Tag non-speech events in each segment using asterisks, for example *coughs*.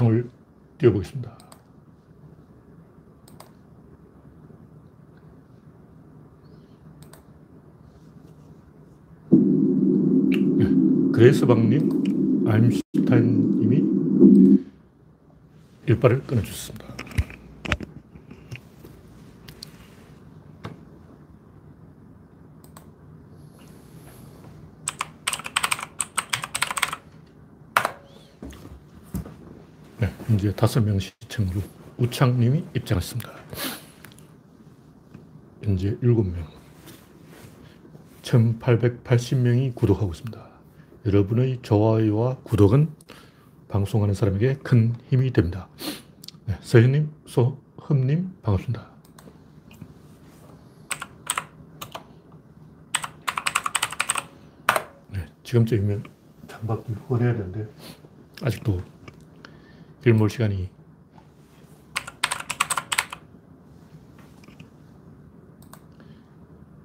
창을 띄워보겠습니다. 네, 그레이스방님, 아임슈타인님이 일발을 끊어주셨습니다. 네, 이제 다섯 명 시청으로 우창님이 입장했습니다. 현재 일곱 명. 1880명이 구독하고 있습니다. 여러분의 좋아요와 구독은 방송하는 사람에게 큰 힘이 됩니다. 네, 서현님, 소흠님, 반갑습니다. 네, 지금쯤이면 창밖이 훤해야 되는데, 아직도 길몰 시간이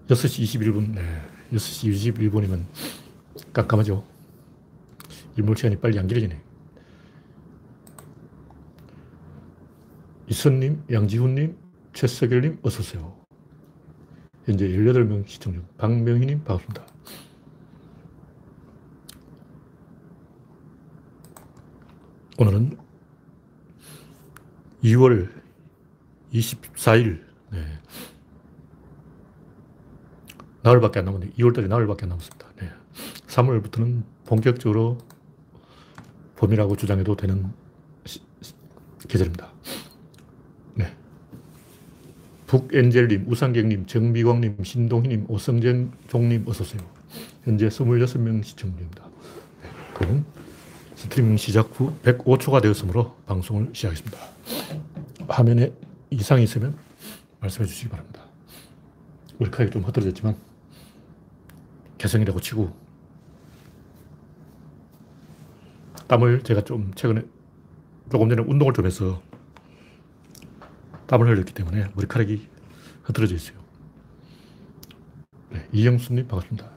여섯 시 21분, 네. 6시 21분이면 깜깜하죠. 일몰 시간이 빨리 안 길어지네. 이선님, 양지훈님, 최석열님, 어서오세요. 현재 18명 시청 중. 박명희님, 반갑습니다. 오늘은 2월 24일, 네. 나흘밖에 안 남았는데, 2월달에 나흘밖에 안 남았습니다. 네. 3월부터는 본격적으로 봄이라고 주장해도 되는 시, 계절입니다. 네. 북엔젤님, 우상경님, 정미광님, 신동희님, 오성정 종님, 어서오세요. 현재 26명 시청 중입니다. 네. 그럼 스트리밍 시작 후 105초가 되었으므로 방송을 시작하겠습니다. 화면에 이상이 있으면 말씀해 주시기 바랍니다. 머리카락이 좀 흐트러졌지만 개성이라고 치고 땀을 제가 좀 최근에 조금 전에 운동을 좀 해서 땀을 흘렸기 때문에 머리카락이 흐트러져 있어요. 네, 이영수님 반갑습니다.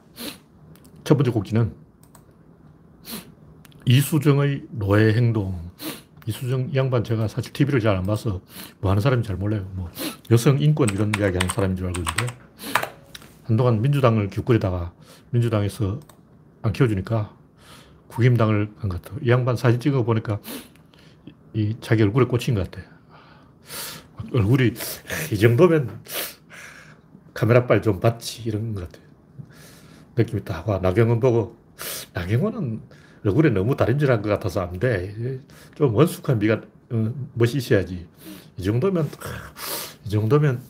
첫 번째 곡지는 이수정의 노예 행동. 이수정 양반 제가 사실 TV를 잘 안 봐서 뭐 하는 사람인지 잘 몰라요. 뭐 여성 인권 이런 이야기 하는 사람인 줄 알고 있는데 한동안 민주당을 기웃거리다가 민주당에서 안 키워주니까 국힘당을 간 것 같아요. 이 양반 사진 찍어 보니까 이 자기 얼굴에 꽂힌 것 같아. 얼굴이 이 정도면 카메라빨 좀 받지 이런 것 같아. 느낌이 딱 와. 나경원 보고 나경원은 얼굴에 너무 다림질한 것 같아서 안 돼. 좀 원숙한 미가 어, 멋이 있어야지. 이 정도면 이 정도면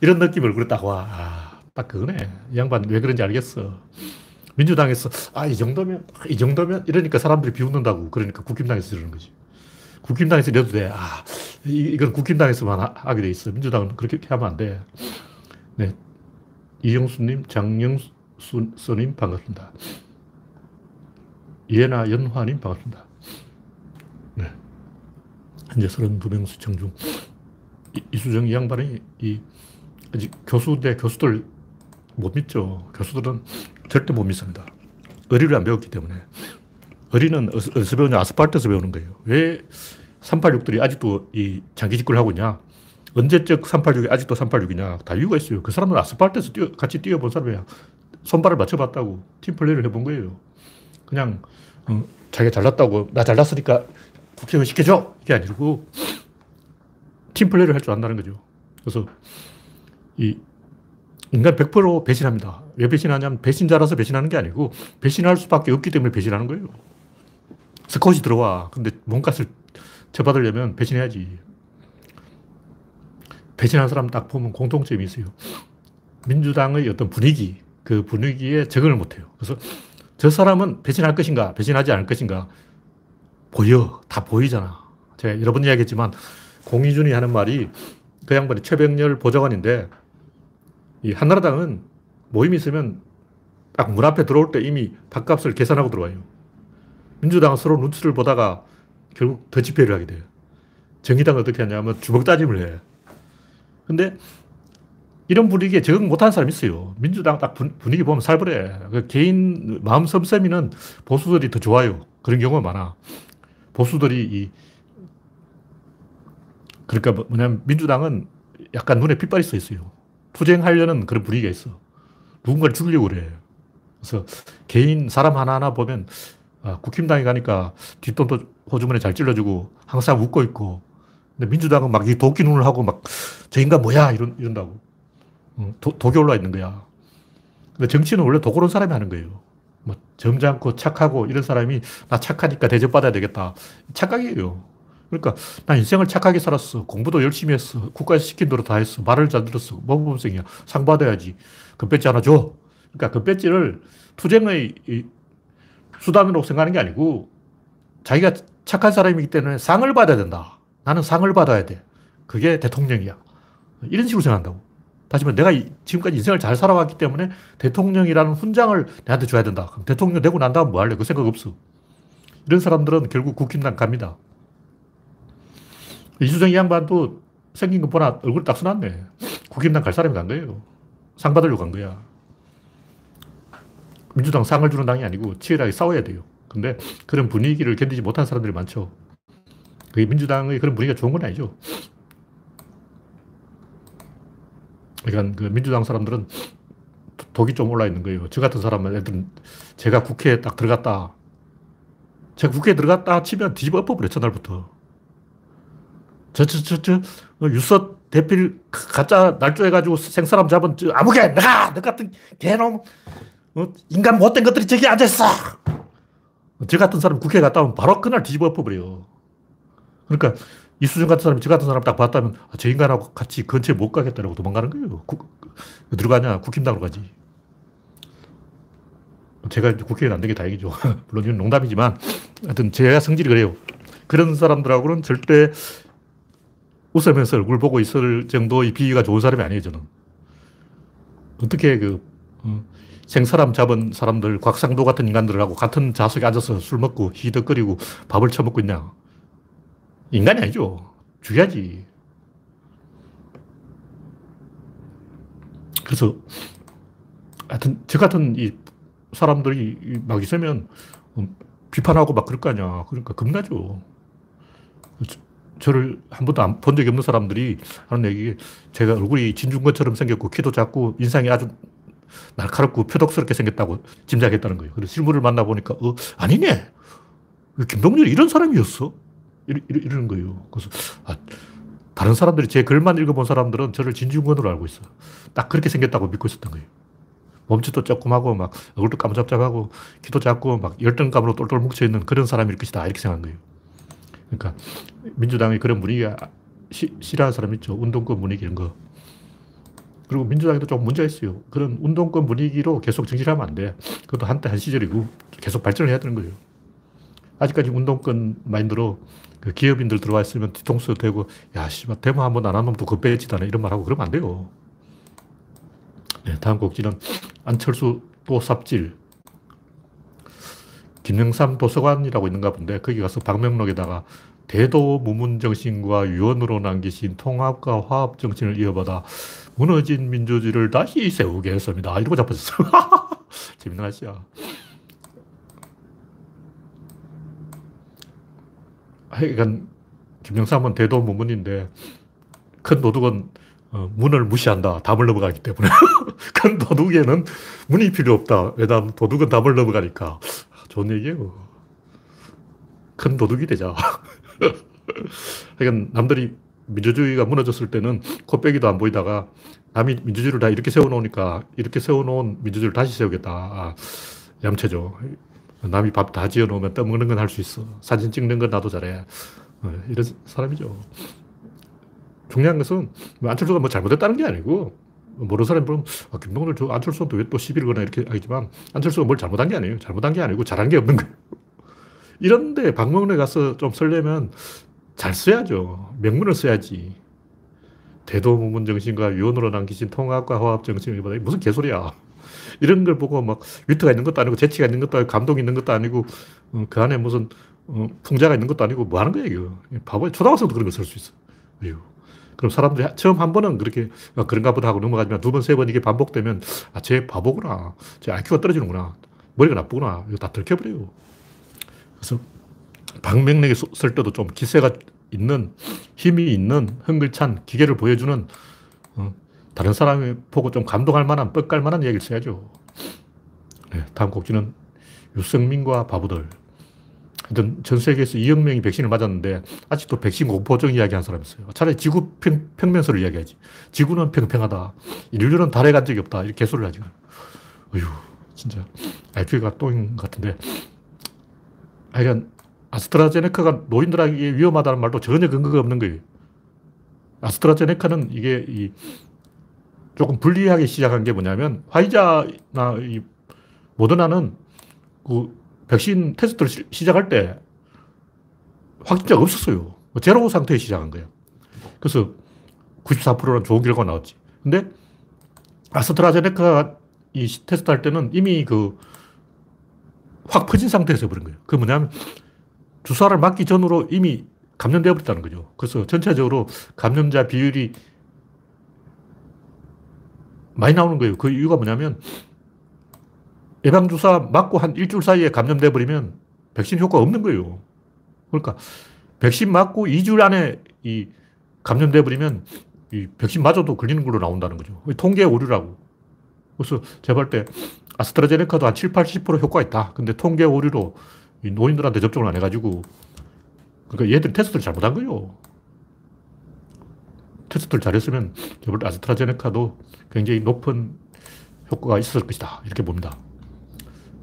이런 느낌 얼굴에 딱 와. 아, 딱 그거네. 이 양반 왜 그런지 알겠어. 민주당에서 아, 이 정도면 이 정도면 이러니까 사람들이 비웃는다고. 그러니까 국힘당에서 이러는 거지. 국힘당에서 이래도 돼. 아, 이 건 국힘당에서만 하 게 돼 있어. 민주당은 그렇게 하면 안 돼. 네. 이영수님, 장영수님 반갑습니다. 이해나 연화님 반갑습니다. 네. 현재 32명 시청 중. 이, 수정 이 양반이 이, 아직 교수인데 교수들 못 믿죠. 교수들은 절대 못 믿습니다. 의리를 안 배웠기 때문에. 의리는 어디서 배우냐? 아스팔트에서 배우는 거예요. 왜 386들이 아직도 이 장기 집권을 하고 있냐? 언제적 386이 아직도 386이냐? 다 이유가 있어요. 그 사람은 아스팔트에서 뛰어, 같이 뛰어본 사람이야. 손발을 맞춰봤다고 팀플레이를 해본 거예요. 그냥 어, 자기가 잘났다고 나 잘났으니까 국회의원 시켜줘 이게 아니고 팀플레이를 할 줄 안다는 거죠. 그래서 이 인간 100% 배신합니다. 왜 배신하냐면 배신자라서 배신하는 게 아니고 배신할 수밖에 없기 때문에 배신하는 거예요. 스컷이 들어와. 근데 몸값을 쳐받으려면 배신해야지. 배신한 사람 딱 보면 공통점이 있어요. 민주당의 어떤 분위기, 그 분위기에 적응을 못해요. 그래서 저 사람은 배신할 것인가, 배신하지 않을 것인가, 보여. 다 보이잖아. 제가 여러 번 이야기했지만, 공희준이 하는 말이 그 양반이 최병렬 보좌관인데, 이 한나라당은 모임이 있으면 딱 문 앞에 들어올 때 이미 밥값을 계산하고 들어와요. 민주당은 서로 눈치를 보다가 결국 더 집회를 하게 돼요. 정의당은 어떻게 하냐면 주먹 따짐을 해. 근데 이런 분위기에 적응 못하는 사람이 있어요. 민주당 딱 분 위기 보면 살벌해. 그 개인 마음 썸썸이는 보수들이 더 좋아요. 그런 경우가 많아. 보수들이 이 그러니까 뭐, 뭐냐면 민주당은 약간 눈에 핏발이 써 있어요. 투쟁하려는 그런 분위기가 있어. 누군가를 죽이려고 그래. 그래서 개인 사람 하나하나 보면 아, 국힘당에 가니까 뒷돈도 호주머니 잘 찔러주고 항상 웃고 있고 근데 민주당은 막 이 도끼 눈을 하고 막 저 인간 뭐야 이런, 이런다고. 도, 독이 올라 있는 거야. 근데 정치는 원래 도그런 사람이 하는 거예요. 뭐 점잖고 착하고 이런 사람이 나 착하니까 대접받아야 되겠다. 착각이에요. 그러니까 나 인생을 착하게 살았어. 공부도 열심히 했어. 국가에서 시킨 대로 다 했어. 말을 잘 들었어. 모범생이야. 상 받아야지. 금배지 하나 줘. 그러니까 금배지를 투쟁의 수단으로 생각하는 게 아니고 자기가 착한 사람이기 때문에 상을 받아야 된다. 나는 상을 받아야 돼. 그게 대통령이야. 이런 식으로 생각한다고. 다시 말해, 내가 지금까지 인생을 잘 살아왔기 때문에 대통령이라는 훈장을 내한테 줘야 된다. 그럼 대통령 되고 난 다음 뭐 할래? 그 생각 없어. 이런 사람들은 결국 국힘당 갑니다. 이수정 이 양반도 생긴 거 보나 얼굴 딱 써놨네. 국힘당 갈 사람이 간 거예요. 상 받으려고 간 거야. 민주당 상을 주는 당이 아니고 치열하게 싸워야 돼요. 근데 그런 분위기를 견디지 못한 사람들이 많죠. 그게 민주당의 그런 분위기가 좋은 건 아니죠. 그러니까 그 민주당 사람들은 독이 좀 올라 있는 거예요. 저 같은 사람은 애들은 제가 국회에 딱 들어갔다. 제가 국회에 들어갔다 치면 뒤집어 엎어버려, 첫날부터. 저, 저, 저, 저, 유서 대필 가짜 날조해가지고 생사람 잡은 저 아무개, 내가! 너 같은 개놈, 어? 인간 못된 것들이 저기 앉아있어! 저 같은 사람 국회에 갔다 오면 바로 그날 뒤집어 엎어버려요. 그러니까 이수정 같은 사람이 저 같은 사람 딱 봤다면 아, 저 인간하고 같이 근처에 못 가겠다라고 도망가는 거예요. 국, 들어가냐? 국힘당으로 가지. 제가 국회에 안된 게 다행이죠. *laughs* 물론 이건 농담이지만 하여튼 제가 성질이 그래요. 그런 사람들하고는 절대 웃으면서 얼굴 보고 있을 정도의 비위가 좋은 사람이 아니에요, 저는. 어떻게 그, 어, 생사람 잡은 사람들, 곽상도 같은 인간들하고 같은 좌석에 앉아서 술 먹고 히덕거리고 밥을 처먹고 있냐. 인간이 아니죠. 죽여야지. 그래서 하여튼 저 같은 이 사람들이 막 있으면 비판하고 막 그럴 거 아니야. 그러니까 겁나죠. 저를 한 번도 본 적이 없는 사람들이 하는 얘기, 제가 얼굴이 진중권처럼 생겼고, 키도 작고, 인상이 아주 날카롭고 표독스럽게 생겼다고 짐작했다는 거예요. 그래서 실물을 만나보니까, 어, 아니네. 김동률이 이런 사람이었어? 이러, 이러는 거예요. 그래서, 아, 다른 사람들이 제 글만 읽어본 사람들은 저를 진중권으로 알고 있어. 딱 그렇게 생겼다고 믿고 있었던 거예요. 몸짓도 조그하고, 막, 얼굴도 까무잡잡하고, 키도 작고, 막, 열등감으로 똘똘 뭉쳐 있는 그런 사람일 것이다. 이렇게 생각한 거예요. 그러니까, 민주당의 그런 분위기가 시, 싫어하는 사람 있죠. 운동권 분위기 이런 거. 그리고 민주당에도 좀 문제가 있어요. 그런 운동권 분위기로 계속 정치하면 안 돼. 그것도 한때 한 시절이고, 계속 발전을 해야 되는 거예요. 아직까지 운동권 마인드로 그 기업인들 들어와 있으면 뒤통수 대고, 야, 씨발, 데모 한번 안 하면 또 급배지다네. 이런 말 하고 그러면 안 돼요. 네, 다음 곡지는 안철수 또 삽질. 김영삼 도서관이라고 있는가 본데, 거기 가서 방명록에다가 대도 무문 정신과 유언으로 남기신 통합과 화합 정신을 이어받아 무너진 민주주의를 다시 세우겠습니다. 이러고 잡혔어. *laughs* 재밌는 아저씨야. 하여간 김영삼은 대도 무문인데 큰 도둑은 어, 문을 무시한다. 담을 넘어가기 때문에. *laughs* 큰 도둑에는 문이 필요 없다. 왜냐하면 도둑은 담을 넘어가니까. 좋은 얘기예요. 큰 도둑이 되자. *laughs* 그러니까 남들이 민주주의가 무너졌을 때는 코빼기도 안 보이다가 남이 민주주의를 다 이렇게 세워놓으니까 이렇게 세워놓은 민주주의를 다시 세우겠다. 아, 얌체죠. 남이 밥 다 지어 놓으면 떠먹는 건 할 수 있어. 사진 찍는 건 나도 잘해. 어, 이런 사람이죠. 중요한 것은 뭐 안철수가 뭐 잘못했다는 게 아니고 모르는 사람이 보면 아, 김동률 저 안철수한테 왜 또 시비를 거나 이렇게 하지만 안철수가 뭘 잘못한 게 아니에요. 잘못한 게 아니고 잘한 게 없는 거예요. 이런데 방문에 가서 좀 설레면 잘 써야죠. 명문을 써야지. 대도문문 정신과 유언으로 남기신 통합과 화합 정신을 무슨 개소리야. 이런 걸 보고 막 위트가 있는 것도 아니고 재치가 있는 것도 아니고 감동이 있는 것도 아니고 어, 그 안에 무슨 어, 풍자가 있는 것도 아니고 뭐 하는 거야 이거. 바보 초등학생도 그런 거쓸수 있어. 이거. 그럼 사람들이 처음 한 번은 그렇게 아, 그런가 보다 하고 넘어가지만 두 번, 세 번 이게 반복되면 아, 쟤 바보구나. 쟤 IQ가 떨어지는구나. 머리가 나쁘구나. 이거 다 들켜버려요. 그래서 방명록에 쓸 때도 좀 기세가 있는, 힘이 있는 흥글찬 기계를 보여주는 어, 다른 사람이 보고 좀 감동할 만한, 뻑갈 만한 얘기를 써야죠. 네, 다음 곡지는 유승민과 바보들. 하여튼 전 세계에서 2억 명이 백신을 맞았는데 아직도 백신 공포증 이야기하는 사람이 있어요. 차라리 지구 평, 평면설을 이야기하지. 지구는 평평하다. 인류는 달에 간 적이 없다. 이렇게 개소리를 하지. 어휴, 진짜. IQ가 똥인 것 같은데. 하여간 아스트라제네카가 노인들에게 위험하다는 말도 전혀 근거가 없는 거예요. 아스트라제네카는 이게 이 조금 불리하게 시작한 게 뭐냐면 화이자나 이 모더나는 그 백신 테스트를 시 작할 때 확진자가 없었어요. 제로 상태에 시작한 거예요. 그래서 94%는 좋은 결과가 나왔지. 근데 아스트라제네카 이 테스트 할 때는 이미 그 확 퍼진 상태에서 버린 거예요. 그 뭐냐면 주사를 맞기 전으로 이미 감염되어 버렸다는 거죠. 그래서 전체적으로 감염자 비율이 많이 나오는 거예요. 그 이유가 뭐냐면 예방주사 맞고 한 일주일 사이에 감염돼 버리면 백신 효과가 없는 거예요. 그러니까 백신 맞고 2주일 안에 이 감염돼 버리면 이 백신 맞아도 걸리는 걸로 나온다는 거죠. 통계 오류라고. 그래서 제가 때 아스트라제네카도 한 7, 80% 효과가 있다. 근데 통계 오류로 노인들한테 접종을 안 해가지고 그러니까 얘들 테스트를 잘못한 거예요. 테스트를 잘했으면 저번 아스트라제네카도 굉장히 높은 효과가 있었을 것이다. 이렇게 봅니다.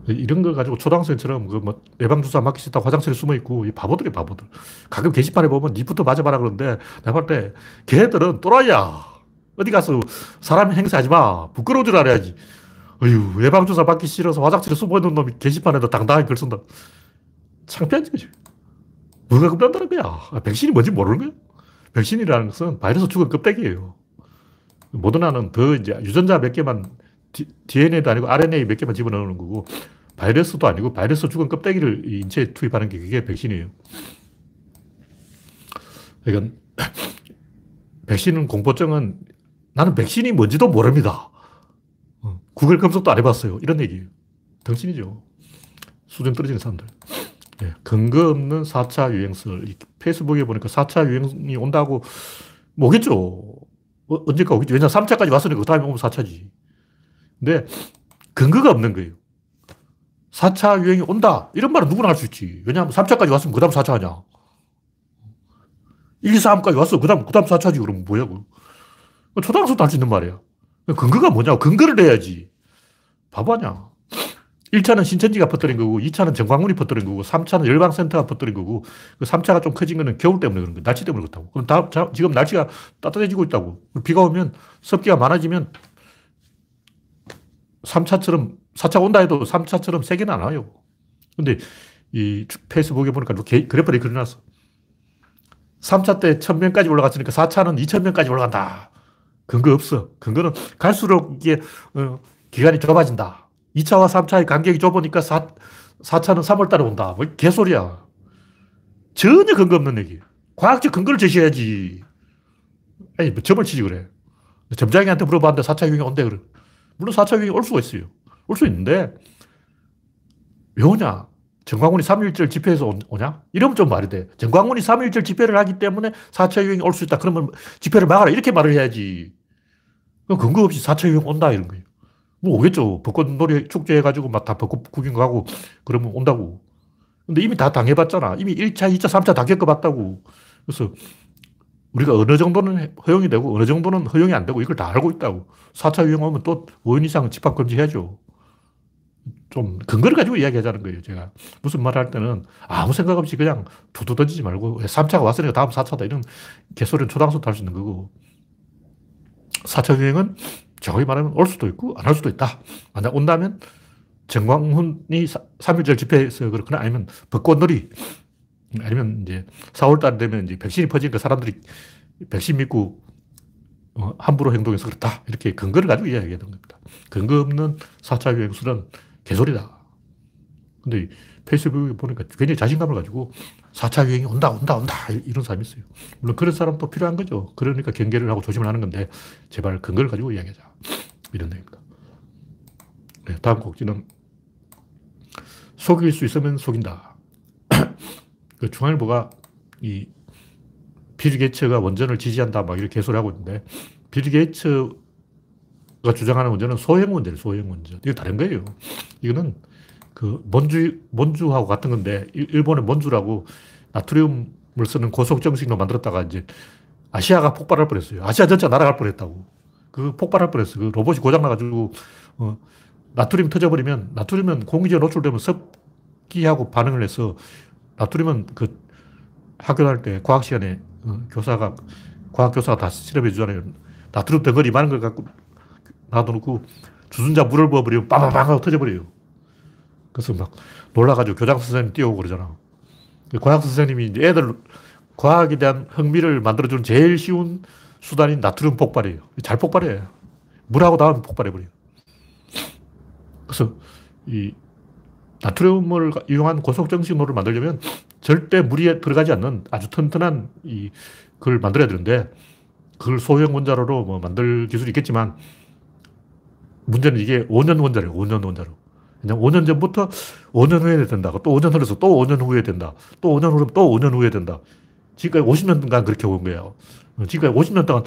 이런 거 가지고 초등학생처럼 그뭐 예방주사 맞기 싫다고 화장실에 숨어 있고 이 바보들이 바보들. 가끔 게시판에 보면 니부터 맞아봐라 그러는데 내가 볼때 걔들은 또라이야. 어디 가서 사람 행세하지 마. 부끄러운 줄 알아야지. 어휴, 예방주사 맞기 싫어서 화장실에 숨어 있는 놈이 게시판에도 당당하게 글 쓴다. 창피하지. 뭐가 겁난다는 거야. 아, 백신이 뭔지 모르는 거야. 백신이라는 것은 바이러스 죽은 껍데기예요. 모더나는 더 이제 유전자 몇 개만 DNA도 아니고 RNA 몇 개만 집어넣는 거고 바이러스도 아니고 바이러스 죽은 껍데기를 인체에 투입하는 게 그게 백신이에요. 그러니까 *clears throat* 백신은 공포증은 나는 백신이 뭔지도 모릅니다. 어, 구글 검색도 안 해봤어요. 이런 얘기예요. 당신이죠. 수준 떨어지는 사람들. 네, 근거 없는 4차 유행설. 페이스북에 보니까 4차 유행이 온다고 뭐겠죠. 어, 언제까 오겠지. 왜냐면 3차까지 왔으니까 그 다음에 오면 4차지. 근데 근거가 없는 거예요. 4차 유행이 온다. 이런 말은 누구나 할 수 있지. 왜냐하면 3차까지 왔으면 그 다음 4차 하냐. 1, 2, 3까지 왔어. 그 다음, 그 다음 4차지. 그러면 뭐야, 그 초등학생도 할 수 있는 말이야. 근거가 뭐냐. 근거를 내야지. 바보 아냐. 1차는 신천지가 퍼뜨린 거고, 2차는 정광훈이 퍼뜨린 거고, 3차는 열방센터가 퍼뜨린 거고, 그 3차가 좀 커진 거는 겨울 때문에 그런 거야. 날씨 때문에 그렇다고. 그럼 다음, 지금 날씨가 따뜻해지고 있다고. 비가 오면 습기가 많아지면 3차처럼, 4차 온다 해도 3차처럼 세게는 안 와요. 근데 이 페이스북에 보니까 그래프를 그려놨어. 3차 때 1000명까지 올라갔으니까 4차는 2000명까지 올라간다. 근거 없어. 근거는 갈수록 이게, 어, 기간이 좁아진다. 2차와 3차의 간격이 좁으니까 4, 4차는 3월 달에 온다. 뭐 개소리야. 전혀 근거 없는 얘기. 과학적 근거를 제시해야지. 아니, 뭐 점을 치지 그래. 점장이한테 물어봤는데 4차 유행이 온대 그래. 물론 4차 유행이 올 수가 있어요. 올 수 있는데, 왜 오냐? 정광훈이 3.1절 집회에서 오냐? 이러면 좀 말이 돼. 정광훈이 3.1절 집회를 하기 때문에 4차 유행이 올 수 있다. 그러면 집회를 막아라. 이렇게 말을 해야지. 근거 없이 4차 유행 온다. 이런 거예요. 뭐 오겠죠. 벚꽃놀이 축제 해가지고 막 다 벚꽃 구경 가고 그러면 온다고. 근데 이미 다 당해봤잖아. 이미 1차, 2차, 3차 다 겪어봤다고. 그래서 우리가 어느 정도는 허용이 되고 어느 정도는 허용이 안 되고 이걸 다 알고 있다고. 4차 유행 오면 또 5인 이상 집합 금지 해야죠. 좀 근거를 가지고 이야기하자는 거예요, 제가. 무슨 말을 할 때는 아무 생각 없이 그냥 두두 던지지 말고 3차가 왔으니까 다음 4차다 이런 개소리는 초당수도 할수 있는 거고 4차 유행은 정확히 말하면 올 수도 있고 안 올 수도 있다. 만약 온다면 정광훈이 3.1절 집회에서 그렇거나 아니면 벚꽃놀이 아니면 이제 4월달 되면 이제 백신이 퍼지니까 사람들이 백신 믿고 어, 함부로 행동해서 그렇다. 이렇게 근거를 가지고 이야기하는 겁니다. 근거 없는 4차 유행수는 개소리다. 근데 페이스북에 보니까 굉장히 자신감을 가지고 4차 유행이 온다, 온다, 온다. 이런 사람이 있어요. 물론 그런 사람도 필요한 거죠. 그러니까 경계를 하고 조심을 하는 건데, 제발 근거를 가지고 이야기하자. 이런 내용입니다. 네, 다음 곡지는 속일 수 있으면 속인다. *clears throat* 그 중앙일보가 이 빌 게이츠가 원전을 지지한다 막 이렇게 개소리 하고 있는데 빌 게이츠가 주장하는 원전은 소형 원전이에요. 소형 원전. 이거 다른 거예요. 이거는 그 몬주 몬주하고 같은 건데 일본의 몬주라고 나트륨을 쓰는 고속 정식로 만들었다가 이제 아시아가 폭발할 뻔했어요. 아시아 전체 날아갈 뻔했다고. 그 폭발할 뻔했어. 그 로봇이 고장 나가지고 어, 나트륨 터져버리면 나트륨은 공기에 노출되면 습기하고 반응을 해서 나트륨은 그 학교 다닐 때 과학 시간에 어, 교사가 과학 교사가 다 실험해 주잖아요. 나트륨 덩어리 많은 걸 갖고 놔둬놓고 주전자 물을 부어버리면 빠바방 하고 터져버려요. 그래서 막 놀라가지고 교장 선생님 뛰어오고 그러잖아. 그 과학 선생님이 애들 과학에 대한 흥미를 만들어주는 제일 쉬운 수단인 나트륨 폭발이에요. 잘 폭발해. 물하고 닿으면 폭발해버려요. 그래서 이 나트륨을 이용한 고속정식로를 만들려면 절대 물이 들어가지 않는 아주 튼튼한 이, 그걸 만들어야 되는데 그걸 소형 원자로로 뭐 만들 기술이 있겠지만 문제는 이게 5년 원자로예요. 5년 원자로. 그냥 5년 전부터 5년 후에 된다. 또 5년 흘러서 또 5년 후에 된다. 또 5년 후면 또 5년 후에 된다. 지금까지 50년간 그렇게 온 거예요. 지금까지 50년 동안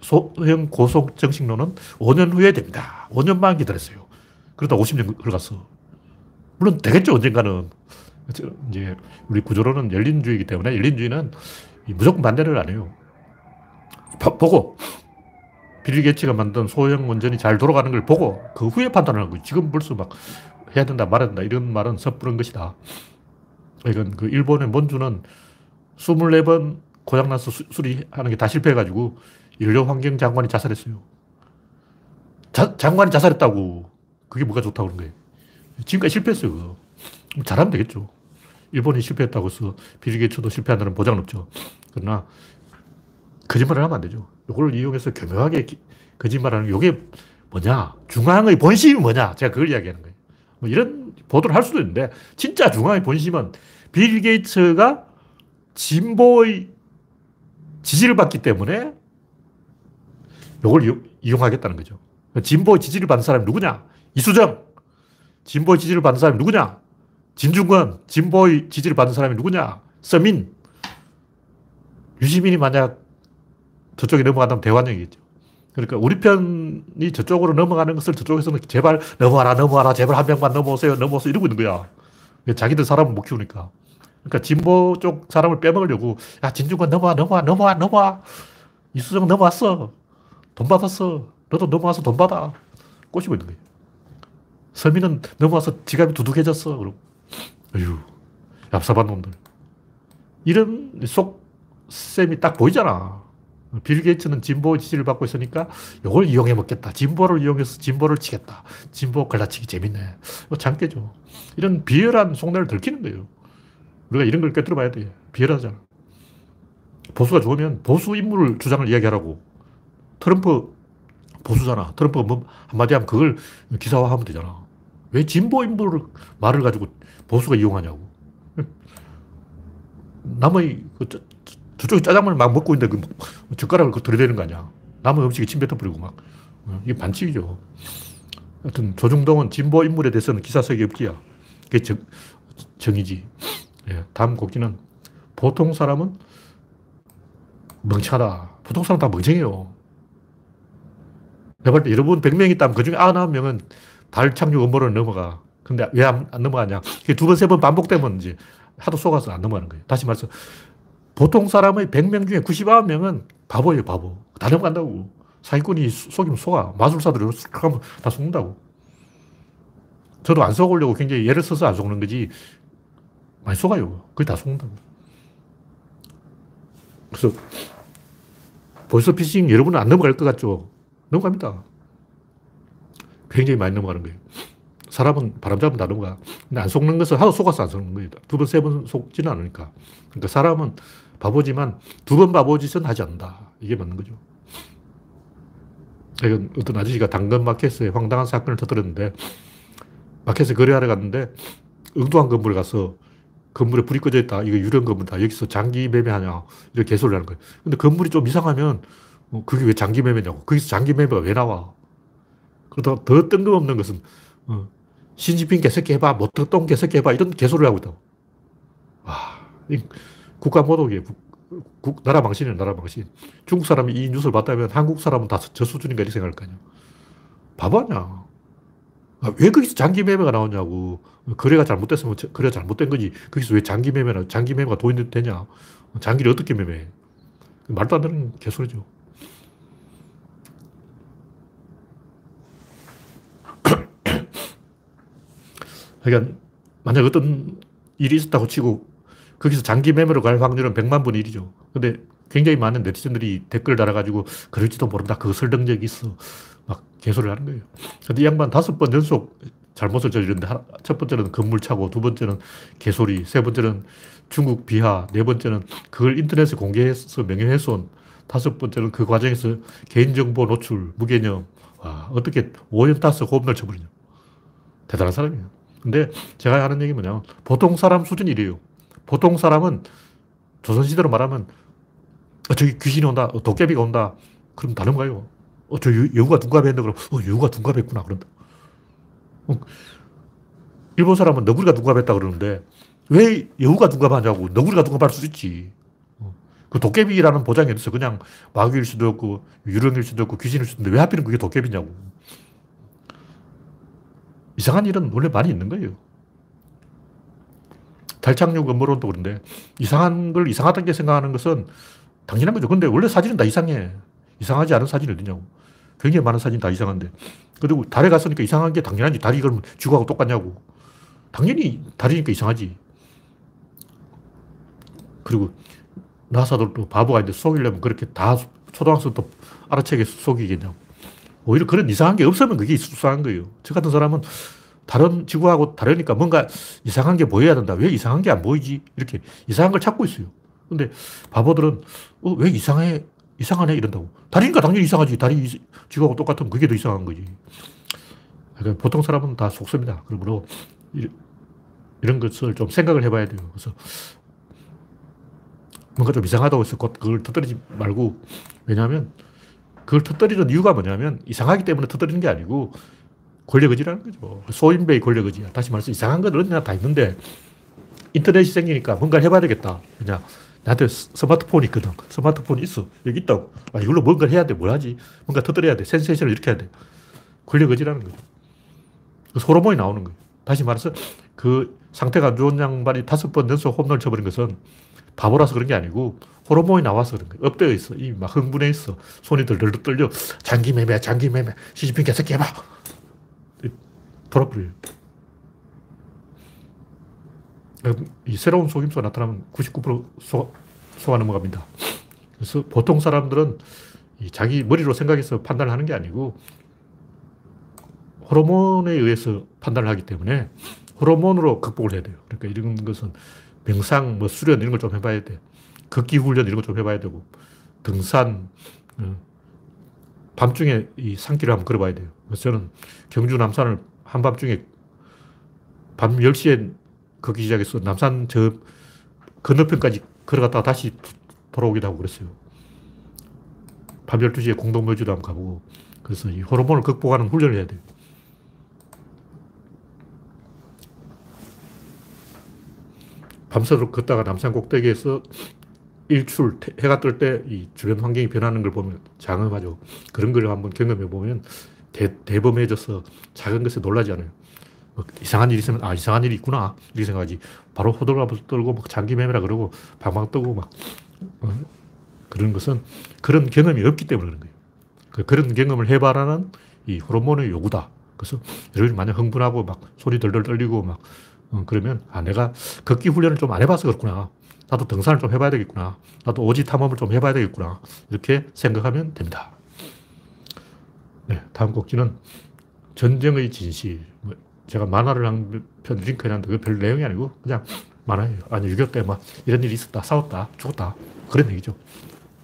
소형 고속 정식로는 5년 후에 됩니다. 5년만 기다렸어요. 그러다 50년 흘러갔어. 물론 되겠죠, 언젠가는. 이제 우리 구조로는 열린주의이기 때문에 열린주의는 무조건 반대를 안 해요. 보고 빌 게이츠가 만든 소형 원전이 잘 돌아가는 걸 보고 그 후에 판단하는 거예요. 지금 벌써 막 해야 된다, 말아야 된다 이런 말은 섣부른 것이다. 이건 그 일본의 몬주는 24번 고장나서 수리하는 게 다 실패해가지고 연료환경 장관이 자살했어요. 자, 장관이 자살했다고. 그게 뭐가 좋다고 그런 거예요. 지금까지 실패했어요. 그거. 잘하면 되겠죠. 일본이 실패했다고 해서 빌 게이츠도 실패한다는 보장은 없죠. 그러나 거짓말을 하면 안 되죠. 이걸 이용해서 교묘하게 거짓말하는 이게 뭐냐? 중앙의 본심이 뭐냐? 제가 그걸 이야기하는 거예요. 뭐 이런 보도를 할 수도 있는데 진짜 중앙의 본심은 빌 게이츠가 진보의 지지를 받기 때문에 이걸 이용하겠다는 거죠. 진보 지지를 받는 사람이 누구냐? 이수정. 진보 지지를 받는 사람이 누구냐? 진중권. 진보의 지지를 받는 사람이 누구냐? 서민. 유시민이 만약 저쪽에 넘어간다면 대환영이겠죠. 그러니까 우리 편이 저쪽으로 넘어가는 것을 저쪽에서는 제발 넘어와라, 넘어와라, 제발 한 명만 넘어오세요, 넘어오세요 이러고 있는 거야. 자기들 사람을 못 키우니까. 그러니까 진보 쪽 사람을 빼먹으려고 야, 진중권 넘어와, 넘어와, 넘어와, 넘어와. 이수정 넘어왔어. 돈 받았어. 너도 넘어와서 돈 받아. 꼬시고 있는 거예요. 서민은 넘어와서 지갑이 두둑해졌어. 그럼. 어휴, 얍삽한 놈들. 이런 속셈이 딱 보이잖아. 빌 게이츠는 진보 지지를 받고 있으니까 이걸 이용해 먹겠다. 진보를 이용해서 진보를 치겠다. 진보 갈라치기 재밌네. 뭐 장깨죠. 이런 비열한 속내를 들키는 거예요. 우리가 이런 걸 꿰뚫어 봐야 돼. 비열하잖아. 보수가 좋으면 보수 인물 주장을 이야기하라고. 트럼프 보수잖아. 트럼프가 뭐 한마디 하면 그걸 기사화하면 되잖아. 왜 진보 인물을 말을 가지고 보수가 이용하냐고. 남의 그 저쪽에 짜장면을 막 먹고 있는데 그 젓가락을 그 들이대는 거 아니야. 남의 음식에 침 뱉어버리고 막. 어, 이게 반칙이죠. 하여튼 조중동은 진보 인물에 대해서는 기사 쓰기 없기야. 그게 정, 정이지. 예, 다음 곡기는 보통 사람은 멍청하다. 보통 사람 다 멍청해요. 내가 볼 때 여러분 100명 있다면 그 중에 99명은 달 착륙 업무를 넘어가. 근데 왜 안 넘어가냐? 두 번, 세 번 반복되면 이제 하도 속아서 안 넘어가는 거예요. 다시 말해서 보통 사람의 100명 중에 99명은 바보예요, 바보. 다 넘어간다고. 사기꾼이 속이면 속아. 마술사들이 하면 다 속는다고. 저도 안 속으려고 굉장히 예를 써서 안 속는 거지. 많이 속아요. 그게 다 속는다고. 그래서 보이스피싱 여러분은 안 넘어갈 것 같죠? 넘어갑니다. 굉장히 많이 넘어가는 거예요. 사람은 바람 잡으면 다 넘어가. 근데 안 속는 것은 하도 속아서 안 속는 거예요. 두 번, 세 번 속지는 않으니까. 그러니까 사람은 바보지만 두 번 바보짓은 하지 않는다. 이게 맞는 거죠. 이건 어떤 아저씨가 당근 마켓에 황당한 사건을 터뜨렸는데 마켓에 거래하러 갔는데 엉뚱한 건물에 가서 건물에 불이 꺼져 있다. 이거 유령 건물이다. 여기서 장기 매매하냐. 이렇게 개소를 하는 거예요. 근데 건물이 좀 이상하면 어, 그게 왜 장기 매매냐고. 거기서 장기 매매가 왜 나와. 그러다 더 뜬금없는 것은 어, 신지핀 개새끼 해봐. 모터똥 개새끼 해봐. 이런 개소를 하고 있다고. 와, 국가 모독이에요. 국, 나라 망신이에요, 나라 망신. 중국 사람이 이 뉴스를 봤다면 한국 사람은 다 저 수준인가 이렇게 생각할 거 아니야. 바보 아니야. 아, 왜 거기서 장기 매매가 나오냐고. 거래가 잘못됐으면 거래가 잘못된 거지. 거기서 왜 장기 매매나, 장기 매매가 돈이 되냐. 장기를 어떻게 매매해. 말도 안 되는 개소리죠. 그러니까 만약 어떤 일이 있었다고 치고 거기서 장기 매매로 갈 확률은 100만 분의 1이죠. 근데 굉장히 많은 네티즌들이 댓글 달아가지고 그럴지도 모른다. 그 설득력이 있어. 막 개소리를 하는 거예요. 근데 이 양반 다섯 번 연속 잘못을 저지르는데 첫 번째는 건물 차고 두 번째는 개소리 세 번째는 중국 비하 네 번째는 그걸 인터넷에 공개해서 명예훼손 다섯 번째는 그 과정에서 개인정보 노출 무개념 와 어떻게 5년 따서 고음날 쳐버리냐 대단한 사람이에요. 근데 제가 하는 얘기 뭐냐면 보통 사람 수준이 이래요. 보통 사람은 조선시대로 말하면 어, 저기 귀신이 온다, 어, 도깨비가 온다. 그럼 다른 거예요. 어, 저 여우가 둔갑했는데 그럼 어, 여우가 둔갑했구나. 그런다. 어, 일본 사람은 너구리가 둔갑했다 그러는데 왜 여우가 둔갑하냐고. 너구리가 둔갑할 수 있지. 어, 그 도깨비라는 보장이 어딨어. 그냥 마귀일 수도 없고 유령일 수도 없고 귀신일 수도 있는데 왜 하필은 그게 도깨비냐고. 이상한 일은 원래 많이 있는 거예요. 달착륙 음모론도 그런데 이상한 걸 이상하다게 생각하는 것은 당연한 거죠. 근데 원래 사진은 다 이상해. 이상하지 않은 사진이 어디냐고. 굉장히 많은 사진 다 이상한데. 그리고 달에 갔으니까 이상한 게 당연하지. 달이 그러면 지구하고 똑같냐고. 당연히 달이니까 이상하지. 그리고 나사도 바보가 있는데 속이려면 그렇게 다 초등학생도 알아채게 속이겠냐고. 오히려 그런 이상한 게 없으면 그게 수상한 거예요. 저 같은 사람은 다른 지구하고 다르니까 뭔가 이상한 게 보여야 된다. 왜 이상한 게 안 보이지? 이렇게 이상한 걸 찾고 있어요. 근데 바보들은 어, 왜 이상해? 이상하네? 이런다고. 달이니까 당연히 이상하지. 달이 지구하고 똑같으면 그게 더 이상한 거지. 그러니까 보통 사람은 다 속습니다. 그러므로 이런 것을 좀 생각을 해봐야 돼요. 그래서 뭔가 좀 이상하다고 해서 곧 그걸 터뜨리지 말고 왜냐하면 그걸 터뜨리는 이유가 뭐냐면 이상하기 때문에 터뜨리는 게 아니고 권력 의지라는 거죠. 소인배의 권력 의지야. 다시 말해서 이상한 건 어디나 다 있는데 인터넷이 생기니까 뭔가를 해봐야 되겠다. 그냥 나한테 스마트폰이 있거든. 스마트폰이 있어. 여기 있다고. 아, 이걸로 뭔가를 해야 돼. 뭘 하지? 뭔가 터뜨려야 돼. 센세이션을 이렇게 해야 돼. 권력 의지라는 거죠. 그 소로몬이 나오는 거예요. 다시 말해서 그 상태가 안 좋은 양반이 다섯 번 연속 홈런을 쳐버린 것은 바보라서 그런 게 아니고 호르몬이 나와서 그런 거예요. 업되어 있어. 이미 막 흥분해 있어. 손이 덜덜 떨려. 장기 매매, 장기 매매. 시진핑 개새끼 해봐. 돌아버려요. 이 새로운 속임수가 나타나면 99% 속, 속아 넘어갑니다. 그래서 보통 사람들은 자기 머리로 생각해서 판단을 하는 게 아니고 호르몬에 의해서 판단을 하기 때문에 호르몬으로 극복을 해야 돼요. 그러니까 이런 것은 명상, 뭐 수련 이런 걸 좀 해봐야 돼. 걷기 훈련 이런 거좀 해봐야 되고, 등산, 어, 밤중에 이 산길을 한번 걸어봐야 돼요. 그래서 저는 경주 남산을 한밤중에 밤 10시에 걷기 시작해서 남산 저 건너편까지 걸어갔다가 다시 돌아오기도 하고 그랬어요. 밤 12시에 공동묘지도 한번 가보고, 그래서 이 호르몬을 극복하는 훈련을 해야 돼요. 밤새도록 걷다가 남산 꼭대기에서 일출, 해가 뜰 때 이 주변 환경이 변하는 걸 보면 장엄하죠. 그런 걸 한번 경험해 보면 대, 대범해져서 작은 것에 놀라지 않아요. 뭐 이상한 일이 있으면, 아, 이상한 일이 있구나. 이렇게 생각하지. 바로 호들갑을 떨고 막 장기 매매라 그러고 방방 뜨고 막 어? 그런 것은 그런 경험이 없기 때문에 그런 거예요. 그, 그런 경험을 해봐라는 이 호르몬의 요구다. 그래서 여러분이 만약 흥분하고 막 소리 덜덜 떨리고 막 어, 그러면 아 내가 걷기 훈련을 좀 안 해봐서 그렇구나. 나도 등산을 좀 해봐야 되겠구나. 나도 오지 탐험을 좀 해봐야 되겠구나. 이렇게 생각하면 됩니다. 네, 다음 곡지는 전쟁의 진실. 뭐 제가 만화를 한 편 링크 해 놨는데 별 내용이 아니고 그냥 만화예요. 아니, 6.25 때막 이런 일이 있었다, 싸웠다, 죽었다. 그런 얘기죠.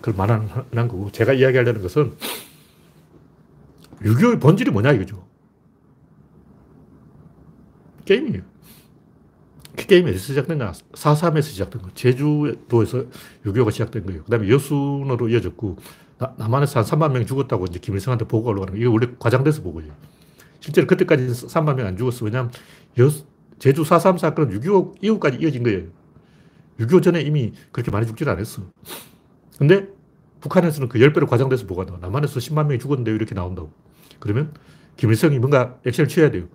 그걸 만화를 한 거고. 제가 이야기하려는 것은 6.25의 본질이 뭐냐 이거죠. 게임이에요. 그 게임이 어디서 시작된가? 4.3에서 시작된 거. 제주도에서 6.25가 시작된 거예요. 그 다음에 여순으로 이어졌고, 나, 남한에서 한 3만 명 죽었다고 이제 김일성한테 보고가 올라가는 거예요. 이게 원래 과장돼서 보고예요. 실제로 그때까지 3만 명 안 죽었어. 왜냐하면 여, 제주 4.3 사건은 6.25 이후까지 이어진 거예요. 6.25 전에 이미 그렇게 많이 죽지는 않았어. 근데 북한에서는 그 10배로 과장돼서 뭐가 나와. 남한에서 10만 명이 죽었는데 이렇게 나온다고. 그러면 김일성이 뭔가 액션을 취해야 돼요.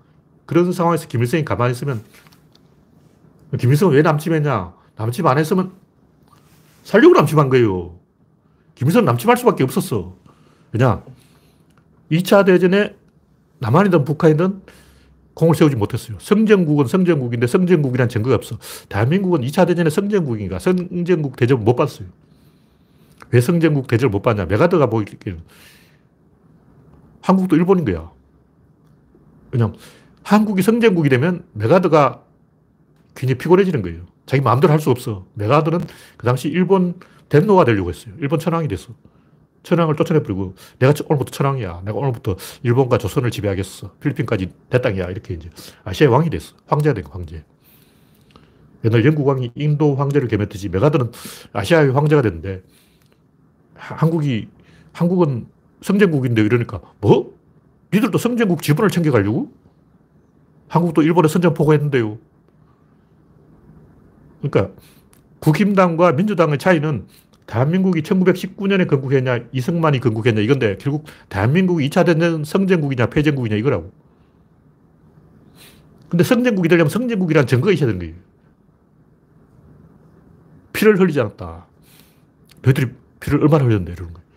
그런 상황에서 김일성이 가만히 있으면 김일성은 왜 남침했냐? 남침 안 했으면 살려고 남침한 거예요. 김일성은 남침할 수밖에 없었어. 왜냐? 2차 대전에 남한이든 북한이든 공을 세우지 못했어요. 성전국은 성전국인데 성전국이라는 증거가 없어. 대한민국은 2차 대전에 성전국인가 성전국 대접을 못 받았어요. 왜 성전국 대접을 못 받냐? 메가드가 보기에는 한국도 일본인 거야. 왜냐면 한국이 성전국이 되면 메가드가 굉장히 피곤해지는 거예요. 자기 마음대로 할 수 없어. 맥아더는 그 당시 일본 덴노가 되려고 했어요. 일본 천황이 됐어. 천황을 쫓아내버리고 내가 오늘부터 천황이야. 내가 오늘부터 일본과 조선을 지배하겠어. 필리핀까지 내 땅이야. 이렇게 이제 아시아의 왕이 됐어. 황제가 된 거, 황제. 옛날 영국 왕이 인도 황제를 겸했듯이 맥아더는 아시아의 황제가 됐는데 한국이, 한국은 승전국인데 이러니까 뭐? 니들도 승전국 지분을 챙겨가려고? 한국도 일본에 선전포고했는데요. 그러니까 국힘당과 민주당의 차이는 대한민국이 1919년에 건국했냐, 이승만이 건국했냐, 이건데 결국 대한민국이 2차 대전 성전국이냐, 폐전국이냐, 이거라고. 근데 성전국이 되려면 성전국이라는 증거가 있어야 되는 거예요. 피를 흘리지 않았다. 너희들이 피를 얼마나 흘렸는데, 이러는 거예요.